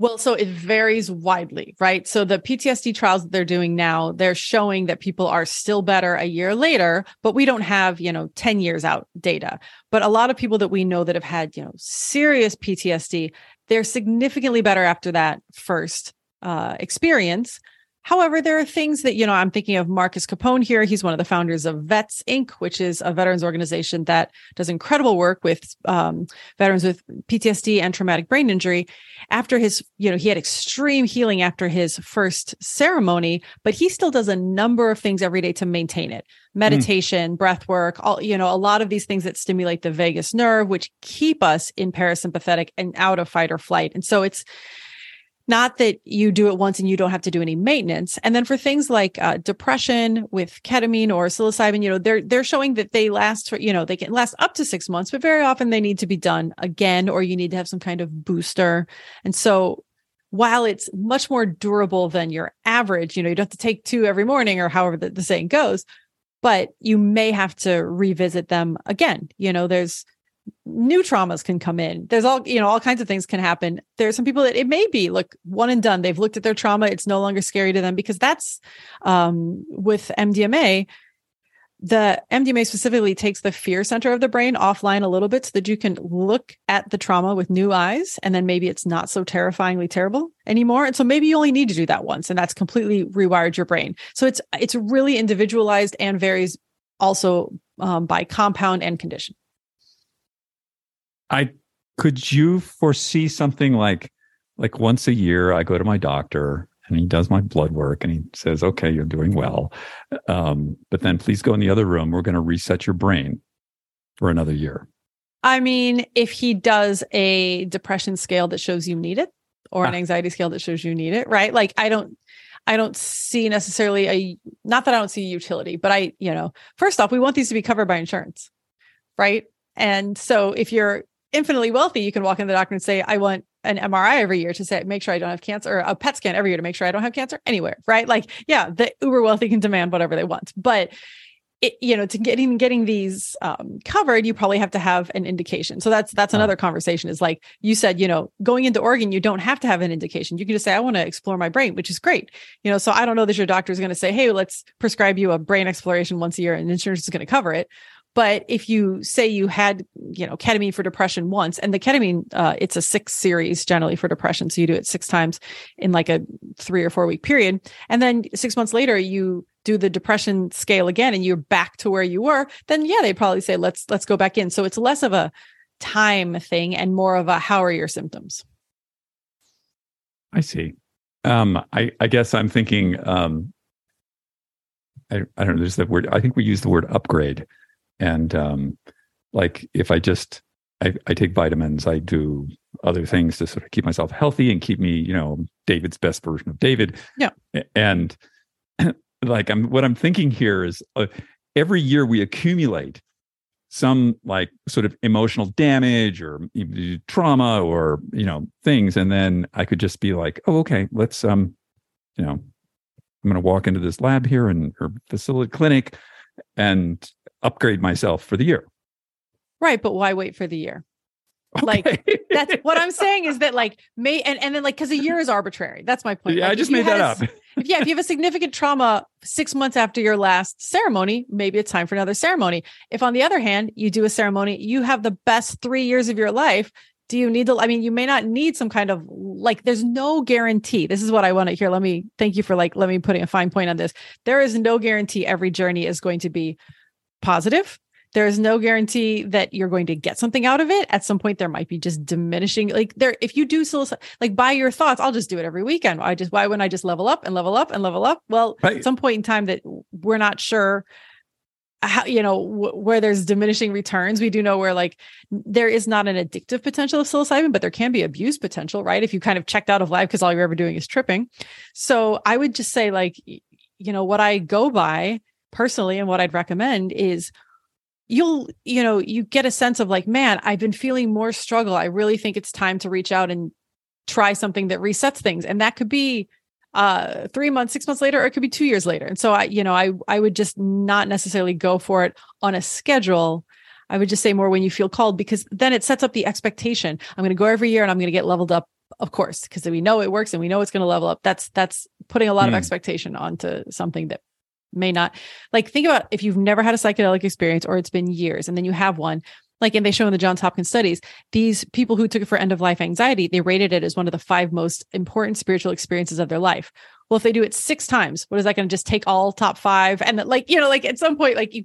Well, so it varies widely, right? So the PTSD trials that they're doing now, they're showing that people are still better a year later, but we don't have, you know, 10 years out data. But a lot of people that we know that have had, you know, serious PTSD, they're significantly better after that first uh, experience. However, there are things that, you know, I'm thinking of Marcus Capone here. He's one of the founders of Vets Inc., which is a veterans organization that does incredible work with um, veterans with PTSD and traumatic brain injury. After his, you know, he had extreme healing after his first ceremony, but he still does a number of things every day to maintain it meditation, breath work, all, you know, a lot of these things that stimulate the vagus nerve, which keep us in parasympathetic and out of fight or flight. And so it's, not that you do it once and you don't have to do any maintenance. And then for things like uh, depression with ketamine or psilocybin, you know, they're they're showing that they last for, you know, they can last up to six months, but very often they need to be done again, or you need to have some kind of booster. And so while it's much more durable than your average, you know, you don't have to take two every morning or however the, the saying goes, but you may have to revisit them again. You know, there's new traumas can come in. There's all, you know, all kinds of things can happen. There's some people that it may be look one and done. They've looked at their trauma. It's no longer scary to them because that's um, with MDMA. The MDMA specifically takes the fear center of the brain offline a little bit so that you can look at the trauma with new eyes. And then maybe it's not so terrifyingly terrible anymore. And so maybe you only need to do that once and that's completely rewired your brain. So it's, it's really individualized and varies also um, by compound and condition. I could you foresee something like like once a year I go to my doctor and he does my blood work and he says, "Okay, you're doing well, um, but then please go in the other room. We're going to reset your brain for another year." I mean, if he does a depression scale that shows you need it or an Ah. anxiety scale that shows you need it, right? Like I don't I don't see necessarily a not that I don't see utility, but I, you know, first off, we want these to be covered by insurance. Right? And so if you're infinitely wealthy, you can walk in the doctor and say, I want an MRI every year to say make sure I don't have cancer or a PET scan every year to make sure I don't have cancer anywhere, right? Like, yeah, the uber wealthy can demand whatever they want. But it, you know, to getting getting these um, covered, you probably have to have an indication. So that's that's Ah. another conversation. Is like you said, you know, going into Oregon, you don't have to have an indication. You can just say, I want to explore my brain, which is great. You know, so I don't know that your doctor is going to say, hey, let's prescribe you a brain exploration once a year, and insurance is going to cover it. But if you say you had, you know, ketamine for depression once, and the ketamine, uh, it's a six series generally for depression, so you do it six times in like a three or four week period, and then six months later you do the depression scale again and you're back to where you were, then yeah, they'd probably say let's let's go back in. So it's less of a time thing and more of a how are your symptoms? I see. Um, I, I guess I'm thinking, um, I, I don't know, there's the word, I think we use the word upgrade. And um, like if I just, I, I take vitamins, I do other things to sort of keep myself healthy and keep me, you know, David's best version of David. Yeah. And *clears throat* like I'm, what I'm thinking here is uh, every year we accumulate some like sort of emotional damage or trauma or you know things and then i could just be like oh okay let's um you know i'm going to walk into this lab here and or facility clinic and upgrade myself for the year right but why wait for the year Okay. Like that's what I'm *laughs* saying is that like may and, and then like because a year is arbitrary. That's my point. Yeah, like, I just made that up. if, yeah, if you have a significant trauma six months after your last ceremony, maybe it's time for another ceremony. If on the other hand, you do a ceremony, you have the best three years of your life. Do you need to? I mean, you may not need some kind of like, there's no guarantee. This is what I want to hear. Let me thank you for like, let me putting a fine point on this. There is no guarantee every journey is going to be positive there is no guarantee that you're going to get something out of it. At some point, there might be just diminishing. Like there, if you do so, like by your thoughts, I'll just do it every weekend. I just why wouldn't I just level up and level up and level up? Well, right. at some point in time that we're not sure how you know w- where there's diminishing returns we do know where like there is not an addictive potential of psilocybin but there can be abuse potential right if you kind of checked out of life because all you're ever doing is tripping so i would just say like you know what i go by personally and what i'd recommend is you'll you know you get a sense of like man i've been feeling more struggle. I really think it's time to reach out and try something that resets things. And that could be uh 3 months 6 months later or it could be 2 years later. And so i you know i i would just not necessarily go for it on a schedule. I would just say more when you feel called because then it sets up the expectation. I'm going to go every year and i'm going to get leveled up of course because we know it works and we know it's going to level up. That's that's putting a lot mm. of hmm. expectation onto something that may not like think about if you've never had a psychedelic experience or it's been years and then you have one like and they show in the johns hopkins studies these people who took it for end of life anxiety they rated it as one of the five most important spiritual experiences of their life. Well if they do it six times what is that going to just take all top five? And like you know like at some point like you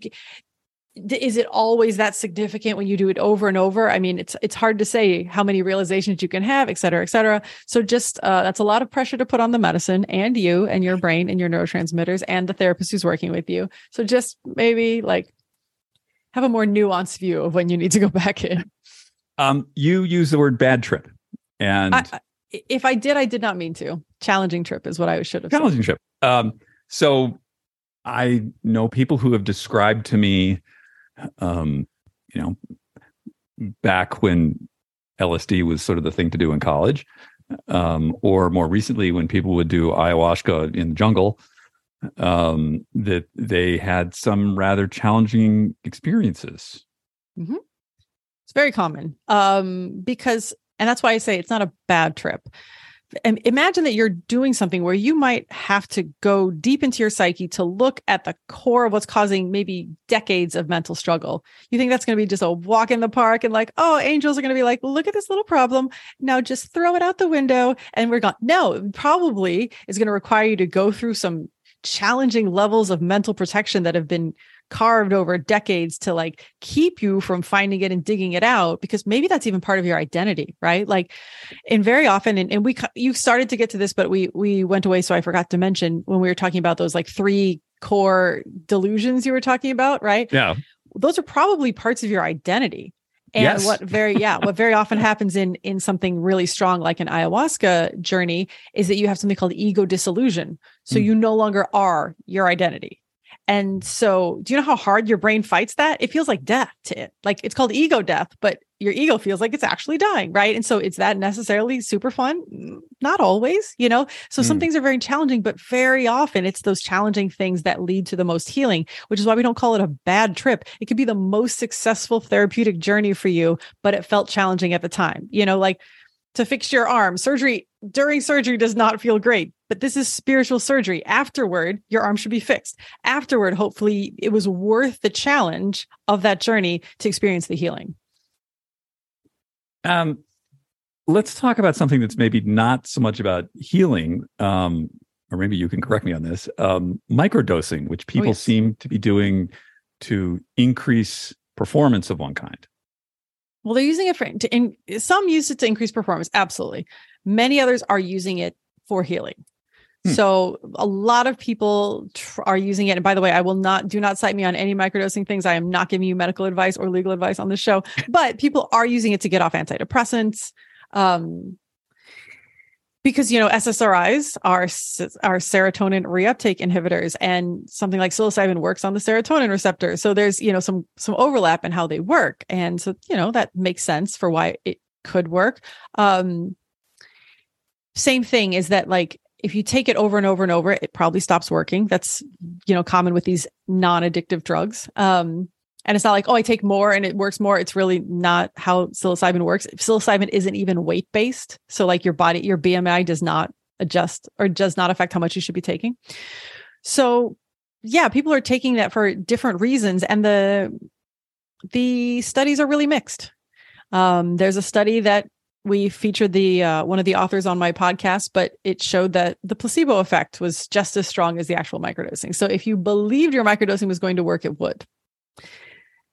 is it always that significant when you do it over and over? I mean it's it's hard to say how many realizations you can have et cetera et cetera. So just uh, that's a lot of pressure to put on the medicine and you and your brain and your neurotransmitters and the therapist who's working with you. So just maybe like have a more nuanced view of when you need to go *laughs* back in. Um you use the word bad trip and I, if i did i did not mean to. Challenging trip is what i should have challenging said. trip. Um so i know people who have described to me um, you know, back when LSD was sort of the thing to do in college, um, or more recently when people would do ayahuasca in the jungle, um, that they had some rather challenging experiences. Mm-hmm. It's very common um, because, and that's why I say it's not a bad trip imagine that you're doing something where you might have to go deep into your psyche to look at the core of what's causing maybe decades of mental struggle. You think that's going to be just a walk in the park and like, oh, angels are going to be like, look at this little problem. Now just throw it out the window and we're gone. No, probably is going to require you to go through some challenging levels of mental protection that have been carved over decades to like keep you from finding it and digging it out because maybe that's even part of your identity right? Like and very often and, and we you started to get to this but we we went away so i forgot to mention when we were talking about those like three core delusions you were talking about right? Yeah. Those are probably parts of your identity. And yes. what very yeah what very *laughs* often happens in in something really strong like an ayahuasca journey is that you have something called ego dissolution. So mm. you no longer are your identity and so, do you know how hard your brain fights that? It feels like death to it. Like it's called ego death, but your ego feels like it's actually dying, right? And so, is that necessarily super fun? Mm, not always, you know? So, mm. some things are very challenging, but very often it's those challenging things that lead to the most healing, which is why we don't call it a bad trip. It could be the most successful therapeutic journey for you, but it felt challenging at the time. You know, like to fix your arm. Surgery during surgery does not feel great, but this is spiritual surgery. Afterward, your arm should be fixed. Afterward, hopefully, it was worth the challenge of that journey to experience the healing. Um, let's talk about something that's maybe not so much about healing, um, or maybe you can correct me on this. Um, microdosing, which oh, people oh, yes. seem to be doing to increase performance of one kind. Well, they're using it for to in, some use it to increase performance. Absolutely. Many others are using it for healing. Hmm. So a lot of people tr- are using it. And by the way, I will not do not cite me on any microdosing things. I am not giving you medical advice or legal advice on the show, but people are using it to get off antidepressants. Um, because you know SSRIs are are serotonin reuptake inhibitors, and something like psilocybin works on the serotonin receptor. So there's you know some some overlap in how they work, and so you know that makes sense for why it could work. Um, same thing is that like if you take it over and over and over, it probably stops working. That's you know common with these non-addictive drugs. Um, and it's not like, oh, I take more and it works more. It's really not how psilocybin works. Psilocybin isn't even weight based. So, like your body, your BMI does not adjust or does not affect how much you should be taking. So, yeah, people are taking that for different reasons. And the, the studies are really mixed. Um, there's a study that we featured the uh, one of the authors on my podcast, but it showed that the placebo effect was just as strong as the actual microdosing. So if you believed your microdosing was going to work, it would.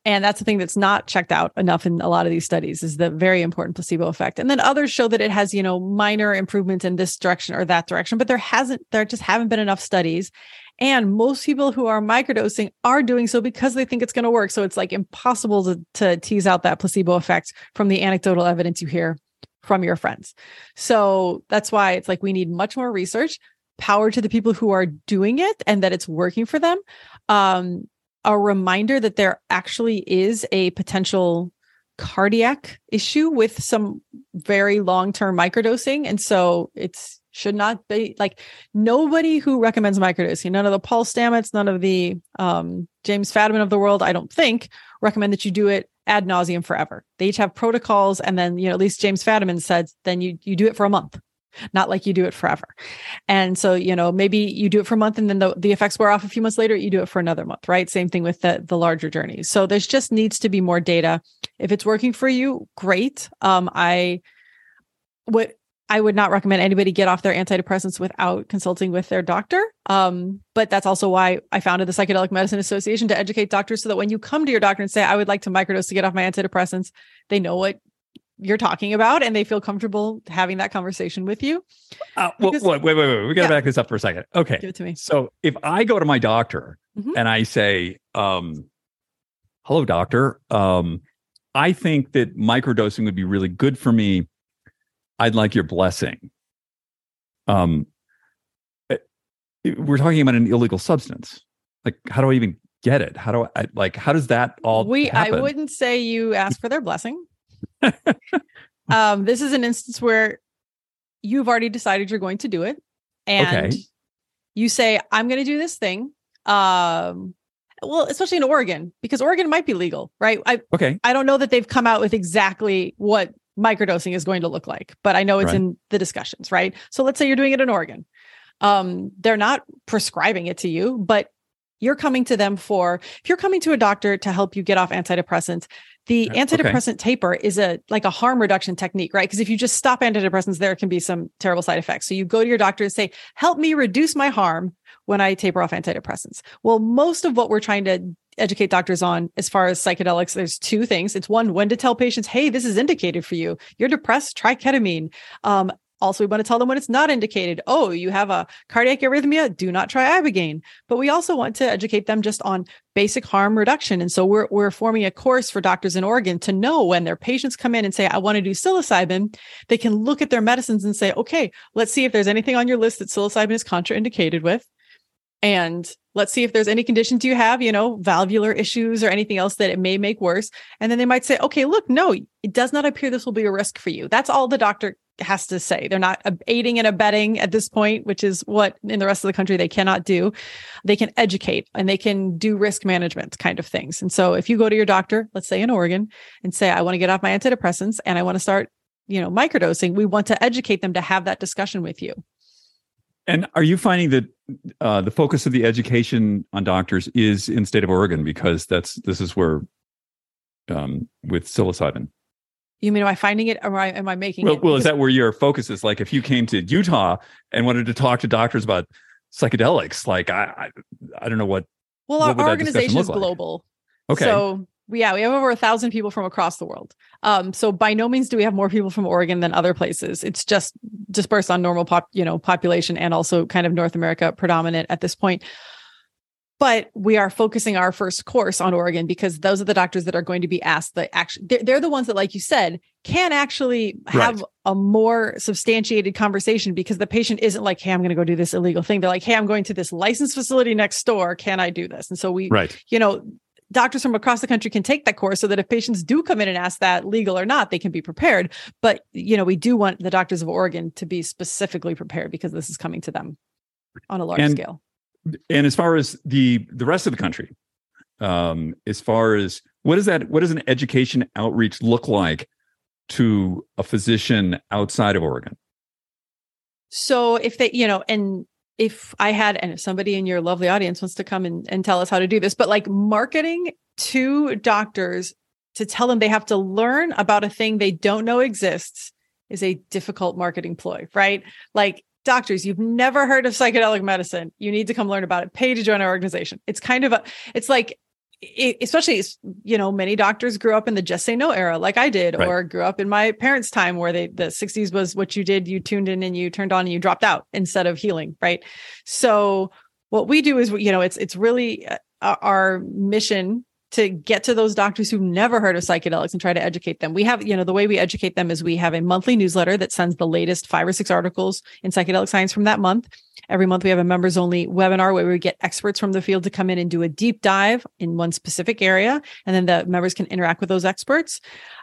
And that's the thing that's not checked out enough in a lot of these studies is the very important placebo effect. And then others show that it has, you know, minor improvements in this direction or that direction, but there hasn't, there just haven't been enough studies. And most people who are microdosing are doing so because they think it's going to work. So it's like impossible to, to tease out that placebo effect from the anecdotal evidence you hear from your friends. So that's why it's like we need much more research power to the people who are doing it and that it's working for them um, a reminder that there actually is a potential cardiac issue with some very long-term microdosing. And so it's should not be like nobody who recommends microdosing none of the paul stamets none of the um, james fadiman of the world i don't think recommend that you do it ad nauseum forever. They each have protocols and then you know at least james fadiman said then you you do it for a month not like you do it forever. And so, you know, maybe you do it for a month and then the, the effects wear off a few months later, you do it for another month, right? Same thing with the, the larger journeys. So there's just needs to be more data. If it's working for you, great. Um, I would, I would not recommend anybody get off their antidepressants without consulting with their doctor. Um, but that's also why I founded the Psychedelic Medicine Association to educate doctors so that when you come to your doctor and say, I would like to microdose to get off my antidepressants, they know what you're talking about and they feel comfortable having that conversation with you. Uh, well, wait, wait, wait, wait. We got to yeah. back this up for a second. Okay. Give it to me. So if I go to my doctor mm-hmm. and I say, um, hello, doctor, um, I think that microdosing would be really good for me. I'd like your blessing. Um, eh, we're talking about an illegal substance. Like, how do I even get it? How do I like? How does that all? We happen? I wouldn't say you ask for their blessing. *laughs* um, this is an instance where you've already decided you're going to do it, and okay. you say, "I'm going to do this thing." Um, well, especially in Oregon, because Oregon might be legal, right? I okay. I don't know that they've come out with exactly what microdosing is going to look like, but I know it's right. in the discussions, right? So let's say you're doing it in Oregon. Um, they're not prescribing it to you, but you're coming to them for if you're coming to a doctor to help you get off antidepressants the antidepressant okay. taper is a like a harm reduction technique right? Because if you just stop antidepressants there can be some terrible side effects. So you go to your doctor and say help me reduce my harm when i taper off antidepressants. Well most of what we're trying to educate doctors on as far as psychedelics there's two things. It's one when to tell patients hey this is indicated for you. You're depressed try ketamine. Um, also, we want to tell them when it's not indicated. Oh, you have a cardiac arrhythmia, do not try Ibogaine. But we also want to educate them just on basic harm reduction. And so we're, we're forming a course for doctors in Oregon to know when their patients come in and say, I want to do psilocybin, they can look at their medicines and say, okay, let's see if there's anything on your list that psilocybin is contraindicated with. And let's see if there's any conditions you have, you know, valvular issues or anything else that it may make worse. And then they might say, okay, look, no, it does not appear this will be a risk for you. That's all the doctor has to say. They're not aiding and abetting at this point, which is what in the rest of the country they cannot do. They can educate and they can do risk management kind of things. And so if you go to your doctor, let's say in Oregon, and say, I want to get off my antidepressants and I want to start, you know, microdosing, we want to educate them to have that discussion with you. And are you finding that uh, the focus of the education on doctors is in state of Oregon because that's this is where um, with psilocybin? You mean am I finding it or am I, am I making well, it? Well, is that where your focus is? Like if you came to Utah and wanted to talk to doctors about psychedelics, like I I, I don't know what. Well, what our organization is global. Okay. So yeah, we have over a thousand people from across the world. Um, so by no means do we have more people from Oregon than other places. It's just dispersed on normal pop, you know, population and also kind of North America predominant at this point. But we are focusing our first course on Oregon because those are the doctors that are going to be asked the actually they're, they're the ones that, like you said, can actually have right. a more substantiated conversation because the patient isn't like, hey, I'm going to go do this illegal thing. They're like, hey, I'm going to this licensed facility next door. Can I do this? And so we, right. you know, doctors from across the country can take that course so that if patients do come in and ask that legal or not they can be prepared but you know we do want the doctors of oregon to be specifically prepared because this is coming to them on a large and, scale and as far as the the rest of the country um as far as what is that what does an education outreach look like to a physician outside of oregon so if they you know and if I had, and if somebody in your lovely audience wants to come and, and tell us how to do this, but like marketing to doctors to tell them they have to learn about a thing they don't know exists is a difficult marketing ploy, right? Like doctors, you've never heard of psychedelic medicine. You need to come learn about it. Pay to join our organization. It's kind of a, it's like especially you know many doctors grew up in the just say no era like i did right. or grew up in my parents time where they the 60s was what you did you tuned in and you turned on and you dropped out instead of healing right so what we do is you know it's it's really uh, our mission to get to those doctors who've never heard of psychedelics and try to educate them. We have, you know, the way we educate them is we have a monthly newsletter that sends the latest five or six articles in psychedelic science from that month. Every month we have a members only webinar where we get experts from the field to come in and do a deep dive in one specific area. And then the members can interact with those experts.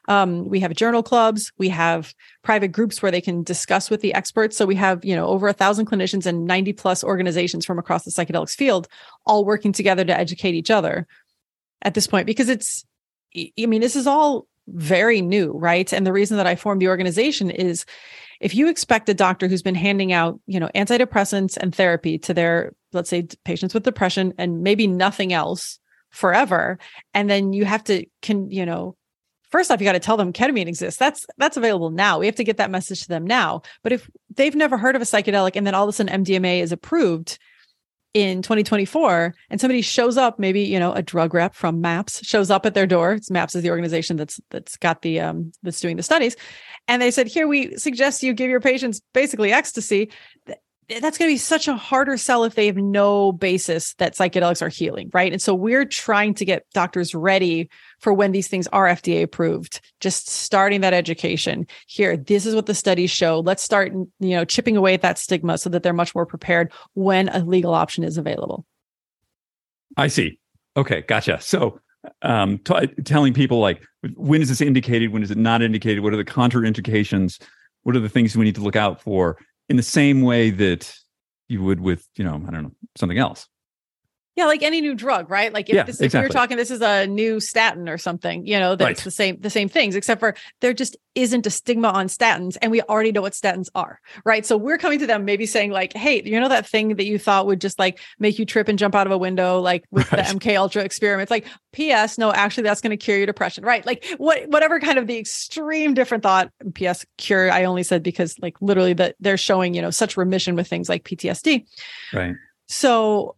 Um, we have journal clubs. We have private groups where they can discuss with the experts. So we have, you know, over a thousand clinicians and 90 plus organizations from across the psychedelics field all working together to educate each other at this point because it's i mean this is all very new right? And the reason that i formed the organization is if you expect a doctor who's been handing out you know antidepressants and therapy to their let's say patients with depression and maybe nothing else forever and then you have to can you know first off you got to tell them ketamine exists. That's that's available now. We have to get that message to them now. But if they've never heard of a psychedelic and then all of a sudden mdma is approved in 2024 and somebody shows up maybe you know a drug rep from maps shows up at their door. It's maps is the organization that's that's got the um that's doing the studies. And they said here we suggest you give your patients basically ecstasy that's going to be such a harder sell if they have no basis that psychedelics are healing, right? And so we're trying to get doctors ready for when these things are FDA approved, just starting that education. Here, this is what the studies show. Let's start, you know, chipping away at that stigma so that they're much more prepared when a legal option is available. I see. Okay, gotcha. So um, t- telling people like when is this indicated when is it not indicated what are the contraindications what are the things we need to look out for in the same way that you would with, you know, I don't know, something else. Yeah, like any new drug, right? Like if, yeah, this, if exactly. you're talking, this is a new statin or something, you know, that's right. the same the same things, except for there just isn't a stigma on statins, and we already know what statins are, right? So we're coming to them maybe saying like, hey, you know that thing that you thought would just like make you trip and jump out of a window, like with right. the MK Ultra experiments, like P.S. No, actually, that's going to cure your depression, right? Like what whatever kind of the extreme different thought. P.S. Cure, I only said because like literally that they're showing you know such remission with things like PTSD, right? So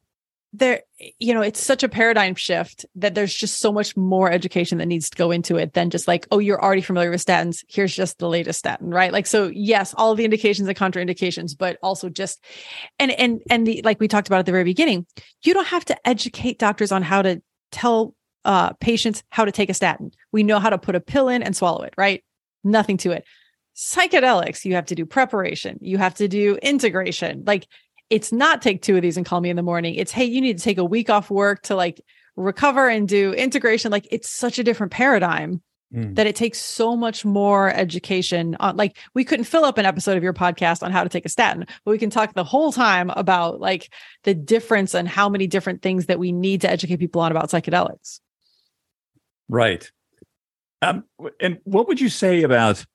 there you know it's such a paradigm shift that there's just so much more education that needs to go into it than just like oh you're already familiar with statins. Here's just the latest statin right? Like so yes all the indications and contraindications but also just and and and the like we talked about at the very beginning you don't have to educate doctors on how to tell uh, patients how to take a statin. We know how to put a pill in and swallow it right? Nothing to it. Psychedelics you have to do preparation. You have to do integration. Like it's not take two of these and call me in the morning. It's, hey, you need to take a week off work to like recover and do integration. Like it's such a different paradigm mm. that it takes so much more education on like we couldn't fill up an episode of your podcast on how to take a statin, but we can talk the whole time about like the difference and how many different things that we need to educate people on about psychedelics. Right. Um, and what would you say about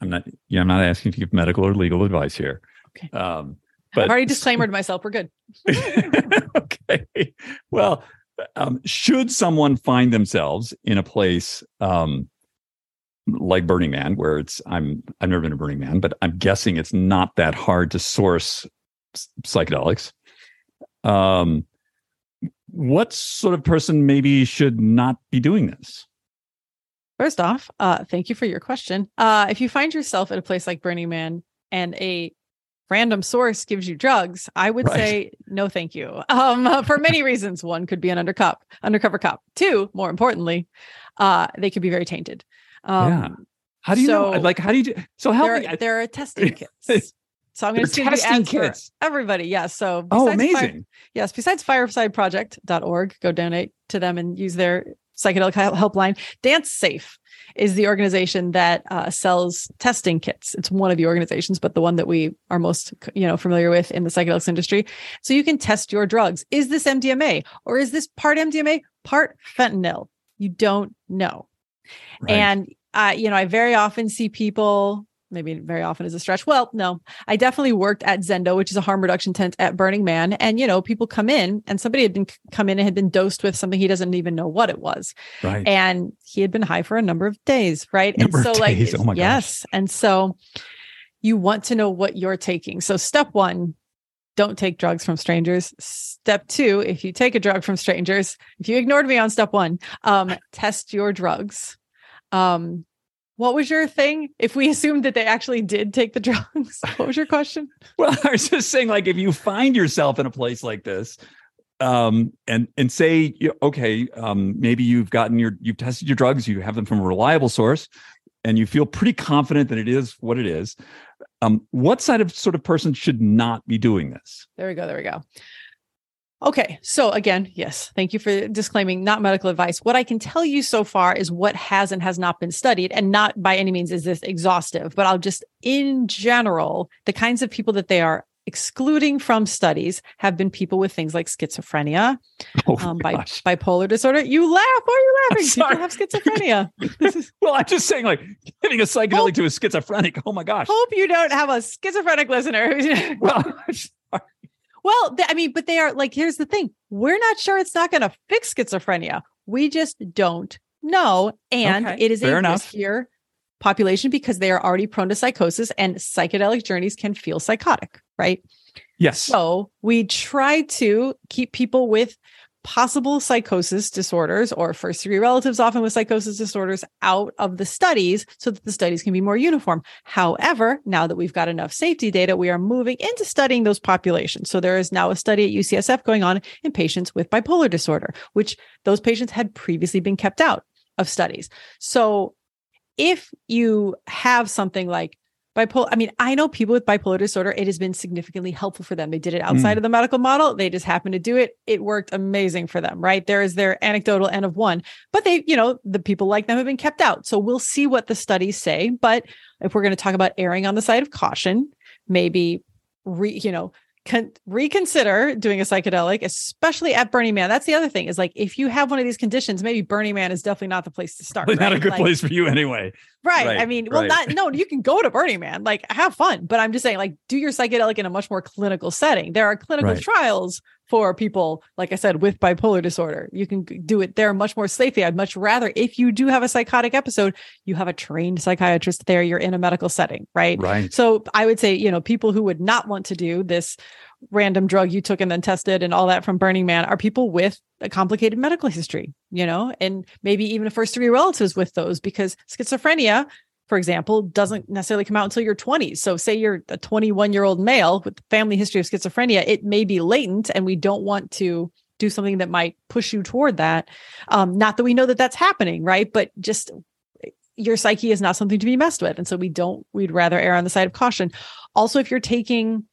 I'm not yeah, I'm not asking to give medical or legal advice here. Okay. Um, but I've already *laughs* disclaimed myself. We're good. *laughs* okay. Well, um, should someone find themselves in a place um, like Burning Man, where it's I'm I've never been to Burning Man, but I'm guessing it's not that hard to source psychedelics. Um, what sort of person maybe should not be doing this? First off, uh, thank you for your question. Uh, if you find yourself at a place like Burning Man and a random source gives you drugs, I would right. say no, thank you. Um, *laughs* for many reasons. One could be an undercup, undercover cop. Two, more importantly, uh, they could be very tainted. Um, yeah. How do you so know? Like, how do you do? So help there, me. There are testing *laughs* kits. So I'm going to send you ads kits. for everybody. Yes. So oh, amazing. Fire, yes. Besides firesideproject.org, go donate to them and use their psychedelic helpline. Dance Safe is the organization that uh, sells testing kits. It's one of the organizations, but the one that we are most, you know, familiar with in the psychedelics industry. So you can test your drugs. Is this MDMA or is this part MDMA, part fentanyl? You don't know. Right. And uh, you know, I very often see people maybe very often is a stretch. Well, no, I definitely worked at Zendo, which is a harm reduction tent at Burning Man. And, you know, people come in and somebody had been come in and had been dosed with something he doesn't even know what it was. Right. And he had been high for a number of days. Right. Number and so like, days. oh my yes. Gosh. And so you want to know what you're taking. So step one, don't take drugs from strangers. Step two, if you take a drug from strangers, if you ignored me on step one, um, test your drugs. Um, what was your thing? If we assumed that they actually did take the *laughs* drugs, what was your question? well, I was just saying, like, if you find yourself in a place like this, um, and and say, okay, um, maybe you've gotten your, you've tested your drugs, you have them from a reliable source, and you feel pretty confident that it is what it is. Um, what side of sort of person should not be doing this? There we go. There we go. Okay. So again, yes, thank you for disclaiming not medical advice. What I can tell you so far is what has and has not been studied and not by any means is this exhaustive, but I'll just in general, the kinds of people that they are excluding from studies have been people with things like schizophrenia, oh um, bi- bipolar disorder. You laugh. Why are you laughing? People have schizophrenia. *laughs* well, I'm just saying, like giving a psychedelic hope, to a schizophrenic. Oh my gosh. Hope you don't have a schizophrenic listener. well, *laughs* *laughs* well, I mean, but they are like, here's the thing we're not sure it's not going to fix schizophrenia. We just don't know. And okay, it is a enough. riskier population because they are already prone to psychosis and psychedelic journeys can feel psychotic, right? Yes. So we try to keep people with possible psychosis disorders or first degree relatives, often with psychosis disorders, out of the studies so that the studies can be more uniform. However, now that we've got enough safety data, we are moving into studying those populations. So there is now a study at UCSF going on in patients with bipolar disorder, which those patients had previously been kept out of studies. So if you have something like bipolar i mean i know people with bipolar disorder it has been significantly helpful for them they did it outside mm. of the medical model they just happened to do it it worked amazing for them right there is their anecdotal n of one but they you know the people like them have been kept out so we'll see what the studies say but if we're going to talk about erring on the side of caution maybe re, you know con- reconsider doing a psychedelic, especially at Burning Man. That's the other thing is like if you have one of these conditions, maybe Burning Man is definitely not the place to start. Right? Not a good like, place for you anyway. Right. right I mean, well, right. not no, you can go to Burning Man, like have fun, but I'm just saying, like, do your psychedelic in a much more clinical setting. There are clinical right. trials for people, like I said, with bipolar disorder. You can do it there much more safely. I'd much rather, if you do have a psychotic episode, you have a trained psychiatrist there. You're in a medical setting, right? Right. So I would say, you know, people who would not want to do this random drug you took and then tested and all that from Burning Man are people with a complicated medical history, you know, and maybe even first degree relatives with those because schizophrenia, for example, doesn't necessarily come out until your 20s. So, say you're a 21 year old male with family history of schizophrenia, it may be latent, and we don't want to do something that might push you toward that. Um, not that we know that that's happening, right? But just your psyche is not something to be messed with. And so we don't, we'd rather err on the side of caution. Also, if you're taking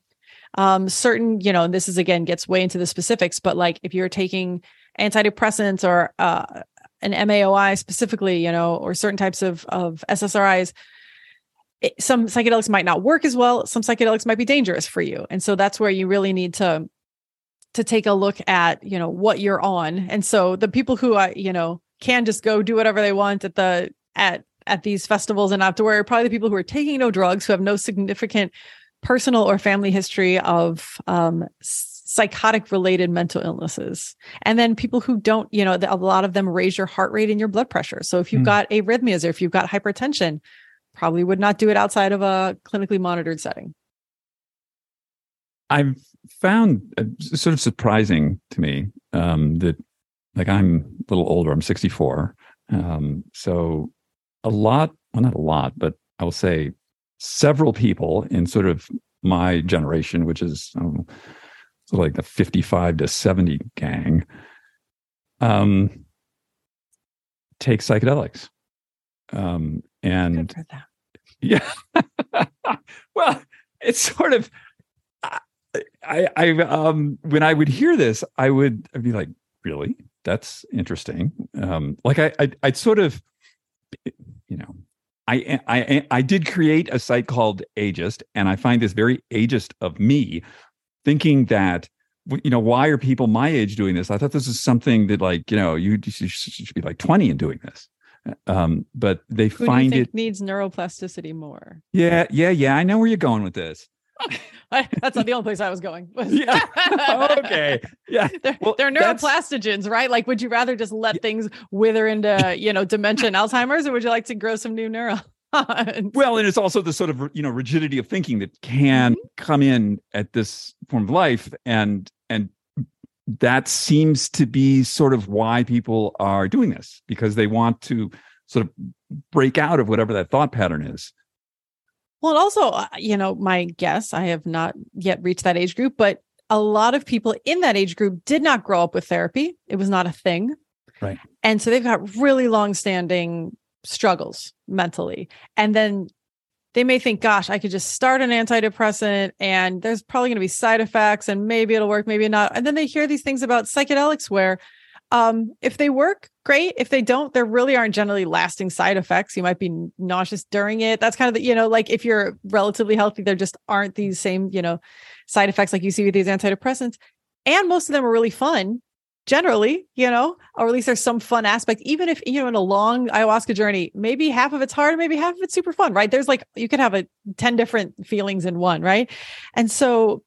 um, certain, you know, and this is again gets way into the specifics, but like if you're taking antidepressants or uh, an MAOI specifically, you know, or certain types of of SSRIs, it, some psychedelics might not work as well. Some psychedelics might be dangerous for you, and so that's where you really need to to take a look at you know what you're on. And so the people who I you know can just go do whatever they want at the at at these festivals and not to worry probably the people who are taking no drugs who have no significant personal or family history of um, psychotic related mental illnesses. And then people who don't, you know, a lot of them raise your heart rate and your blood pressure. So if you've mm. got arrhythmias or if you've got hypertension, probably would not do it outside of a clinically monitored setting. I've found uh, sort of surprising to me um, that, like, I'm a little older. I'm 64, um, so a lot. Well, not a lot, but I will say several people in sort of my generation, which is so like the 55 to 70 gang, um, take psychedelics. Um, and yeah, *laughs* well, it's sort of, I, I, um, when I would hear this, I would I'd be like, really? That's interesting. Um, like I, I, I'd sort of, you know, I, eh, I eh, I did create a site called Ageist, and I find this very ageist of me, thinking that you know why are people my age doing this? I thought this is something that like you know you, you should be like twenty and doing this, uh, um, but they Who find it needs neuroplasticity more. Yeah, yeah, yeah. I know where you're going with this. That's not the only place I was going. *laughs* yeah. okay. Yeah. *laughs* They're, well, they're neuroplastogens, right? Like, would you rather just let yeah. things wither into, you know, dementia and Alzheimer's, or would you like to grow some new neurons? well, and it's also the sort of you know rigidity of thinking that can mm-hmm. come in at this form of life, and and that seems to be sort of why people are doing this because they want to sort of break out of whatever that thought pattern is well, also, uh, you know, my guess, I have not yet reached that age group, but a lot of people in that age group did not grow up with therapy. It was not a thing. Right. And so they've got really long standing struggles mentally. And then they may think, gosh, I could just start an antidepressant and there's probably going to be side effects and maybe it'll work, maybe not. And then they hear these things about psychedelics where um, if they work, great. If they don't, there really aren't generally lasting side effects. You might be nauseous during it. That's kind of the, you know, like if you're relatively healthy, there just aren't these same, you know, side effects like you see with these antidepressants. And most of them are really fun generally, you know, or at least there's some fun aspect, even if, you know, in a long ayahuasca journey, maybe half of it's hard, maybe half of it's super fun, right? There's like, you could have a 10 different feelings in one, right? And so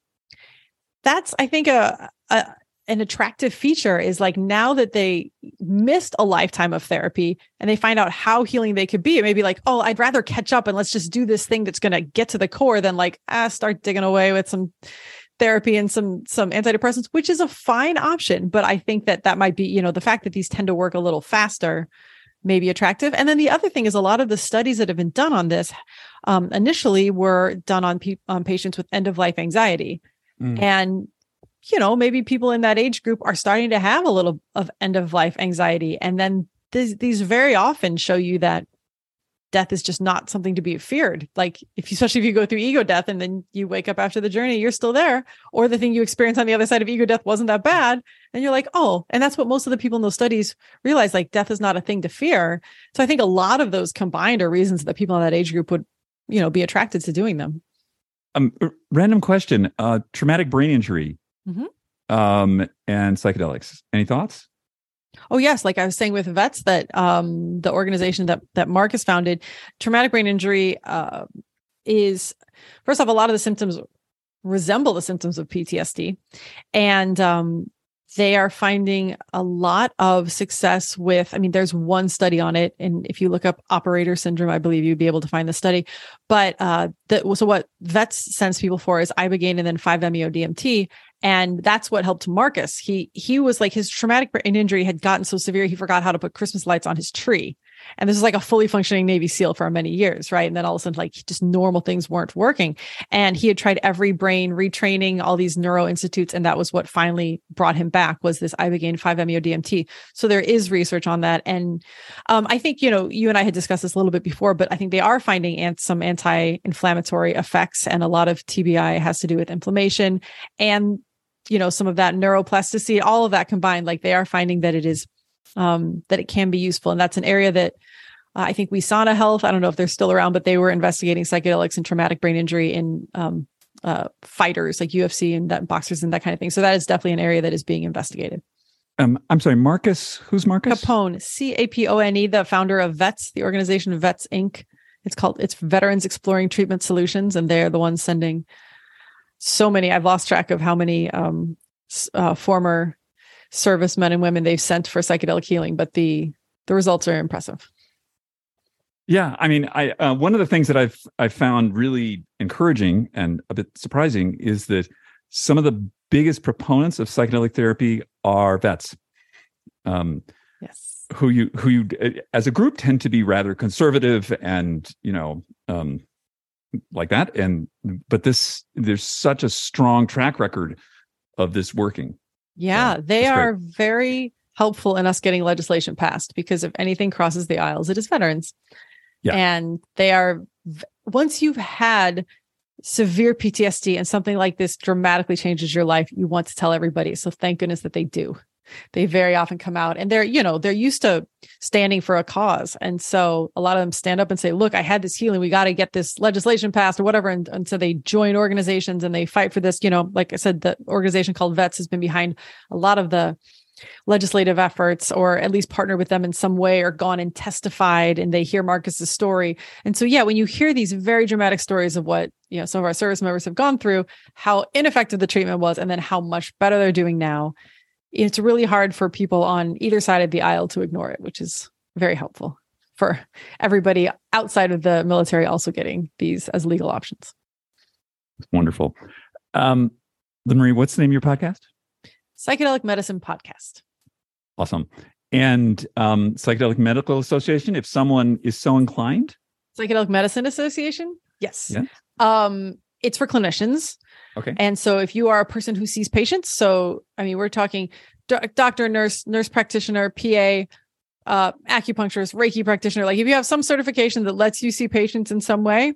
that's, I think, a, a an attractive feature is like now that they missed a lifetime of therapy and they find out how healing they could be, it may be like, oh, I'd rather catch up and let's just do this thing that's going to get to the core than like, ah, start digging away with some therapy and some some antidepressants which is a fine option but i think that that might be you know the fact that these tend to work a little faster may be attractive and then the other thing is a lot of the studies that have been done on this um, initially were done on, pe- on patients with end of life anxiety mm. and you know, maybe people in that age group are starting to have a little of end of life anxiety. And then these, these very often show you that death is just not something to be feared. Like if you, especially if you go through ego death and then you wake up after the journey, you're still there, or the thing you experience on the other side of ego death wasn't that bad. And you're like, oh, and that's what most of the people in those studies realize, like death is not a thing to fear. So I think a lot of those combined are reasons that people in that age group would, you know, be attracted to doing them. Um, random question, uh, traumatic brain injury mm-hmm. um, and psychedelics. Any thoughts? Oh yes, like I was saying with vets that um, the organization that that Mark has founded, traumatic brain injury uh, is first off a lot of the symptoms resemble the symptoms of PTSD, and um, they are finding a lot of success with i mean there's one study on it and if you look up operator syndrome i believe you'd be able to find the study but uh that so what vets sends people for is ibogaine and then 5-meo dmt and that's what helped Marcus. He he was like his traumatic brain injury had gotten so severe he forgot how to put Christmas lights on his tree. And this is like a fully functioning Navy SEAL for many years, right? And then all of a sudden, like just normal things weren't working. And he had tried every brain retraining, all these neuro institutes, and that was what finally brought him back was this Ibogaine 5-MeO DMT. So there is research on that. And um, I think, you know, you and I had discussed this a little bit before, but I think they are finding ant- some anti-inflammatory effects. And a lot of TBI has to do with inflammation and you know some of that neuroplasticity all of that combined like they are finding that it is um that it can be useful. And that's an area that uh, i think we Sana Health i don't know if they're still around but they were investigating psychedelics and traumatic brain injury in um uh fighters like ufc and that boxers and that kind of thing. So that is definitely an area that is being investigated. Um i'm sorry marcus? Who's marcus? Capone c-a-p-o-n-e the founder of vets the organization vets inc. It's called it's veterans exploring treatment solutions and they're the ones sending so many i've lost track of how many um, uh, former servicemen and women they've sent for psychedelic healing but the the results are impressive yeah i mean i uh, one of the things that i've i've found really encouraging and a bit surprising is that some of the biggest proponents of psychedelic therapy are vets. Um, yes. Who you who you as a group tend to be rather conservative and you know um, like that and but this there's such a strong track record of this working. Yeah, so, they are great. very helpful in us getting legislation passed because if anything crosses the aisles, it is veterans. Yeah. And they are once you've had severe PTSD and something like this dramatically changes your life, you want to tell everybody. So thank goodness that they do. They very often come out and they're, you know, they're used to standing for a cause. And so a lot of them stand up and say, look, I had this healing. We got to get this legislation passed or whatever. And, and so they join organizations and they fight for this. You know, like I said, the organization called Vets has been behind a lot of the legislative efforts or at least partner with them in some way or gone and testified and they hear Marcus's story. And so yeah, when you hear these very dramatic stories of what, you know, some of our service members have gone through, how ineffective the treatment was and then how much better they're doing now, it's really hard for people on either side of the aisle to ignore it, which is very helpful for everybody outside of the military also getting these as legal options. Wonderful. Um, Lynn Marie, what's the name of your podcast? Psychedelic Medicine Podcast. Awesome. And um, Psychedelic Medical Association, if someone is so inclined. Psychedelic Medicine Association? Yes. Yeah. Um, it's for clinicians. Okay. And so if you are a person who sees patients, so I mean, we're talking do- doctor, nurse, nurse practitioner, PA, uh, acupuncturist, Reiki practitioner. Like if you have some certification that lets you see patients in some way,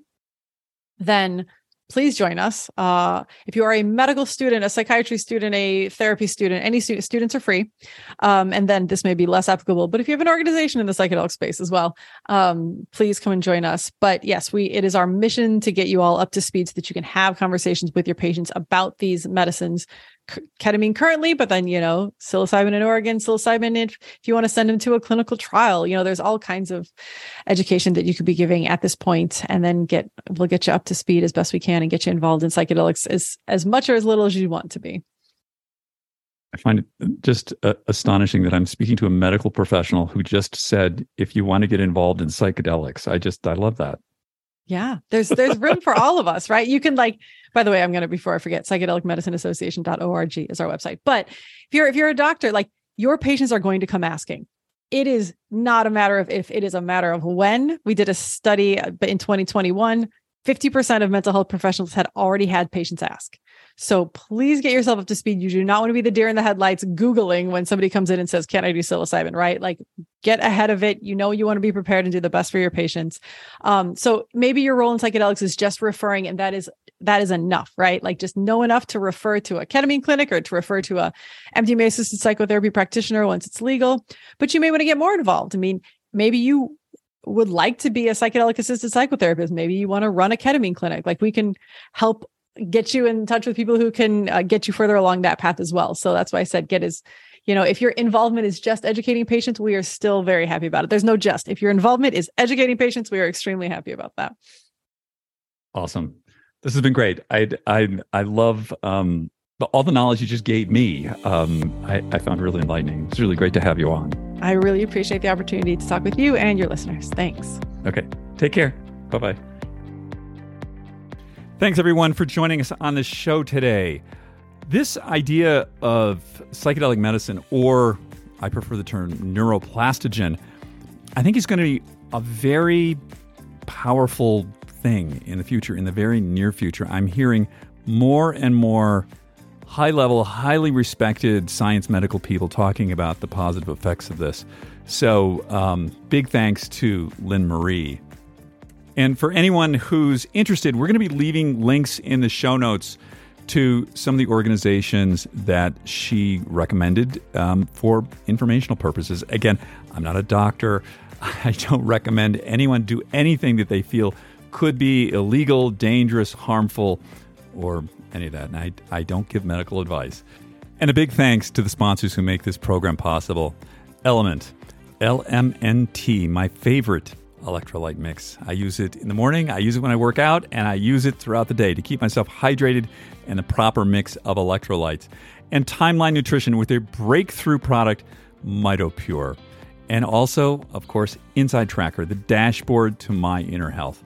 then please join us. Uh, if you are a medical student, a psychiatry student, a therapy student, any student, students are free. Um, and then this may be less applicable, but if you have an organization in the psychedelic space as well, um, please come and join us. But yes, we it is our mission to get you all up to speed so that you can have conversations with your patients about these medicines ketamine currently, but then, you know, psilocybin in Oregon, psilocybin if, if you want to send them to a clinical trial, you know, there's all kinds of education that you could be giving at this point and then get, we'll get you up to speed as best we can and get you involved in psychedelics as, as much or as little as you want to be. I find it just uh, astonishing that I'm speaking to a medical professional who just said, if you want to get involved in psychedelics, I just, I love that. Yeah, there's there's room for all of us, right? You can like by the way, I'm going to before I forget, psychedelicmedicineassociation.org is our website. But if you're if you're a doctor, like your patients are going to come asking. It is not a matter of if, it is a matter of when. We did a study uh, in 2021, 50% of mental health professionals had already had patients ask. So please get yourself up to speed. You do not want to be the deer in the headlights Googling when somebody comes in and says, Can I do psilocybin? Right? Like get ahead of it. You know, you want to be prepared and do the best for your patients. Um, so maybe your role in psychedelics is just referring, and that is that is enough, right? Like just know enough to refer to a ketamine clinic or to refer to a MDMA assisted psychotherapy practitioner once it's legal. But you may want to get more involved. I mean, maybe you would like to be a psychedelic assisted psychotherapist. Maybe you want to run a ketamine clinic. Like we can help get you in touch with people who can uh, get you further along that path as well. So that's why I said get as you know, if your involvement is just educating patients, we are still very happy about it. There's no just. If your involvement is educating patients, we are extremely happy about that. Awesome. This has been great. I I I love um, all the knowledge you just gave me. Um, I, I found really enlightening. It's really great to have you on. I really appreciate the opportunity to talk with you and your listeners. Thanks. Okay. Take care. Bye bye. Thanks, everyone, for joining us on the show today. This idea of psychedelic medicine, or I prefer the term neuroplastogen, I think is going to be a very powerful thing in the future, in the very near future. I'm hearing more and more high level, highly respected science medical people talking about the positive effects of this. So, um, big thanks to Lynn Marie and for anyone who's interested, we're going to be leaving links in the show notes to some of the organizations that she recommended um, for informational purposes. Again, I'm not a doctor. *laughs* I don't recommend anyone do anything that they feel could be illegal, dangerous, harmful, or any of that. And I, I don't give medical advice. And a big thanks to the sponsors who make this program possible Element, LMNT, my favorite electrolyte mix. I use it in the morning, I use it when I work out, and I use it throughout the day to keep myself hydrated and the proper mix of electrolytes. And Timeline Nutrition with their breakthrough product, MitoPure. And also, of course, Inside Tracker, the dashboard to my inner health.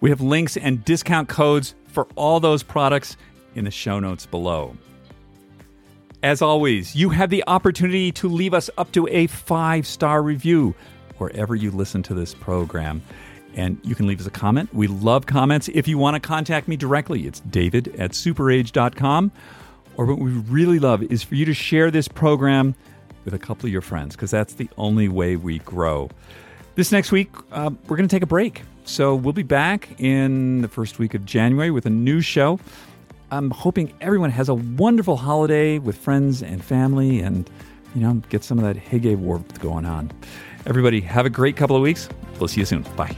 We have links and discount codes for all those products in the show notes below. As always, you have the opportunity to leave us up to a five star review wherever you listen to this program. And you can leave us a comment. We love comments. If you want to contact me directly, it's david at superage.com. Or what we really love is for you to share this program with a couple of your friends, because that's the only way we grow. This next week, uh, we're going to take a break. So we'll be back in the first week of January with a new show. I'm hoping everyone has a wonderful holiday with friends and family and, you know, get some of that Hygge warmth going on. Everybody, have a great couple of weeks. We'll see you soon. Bye.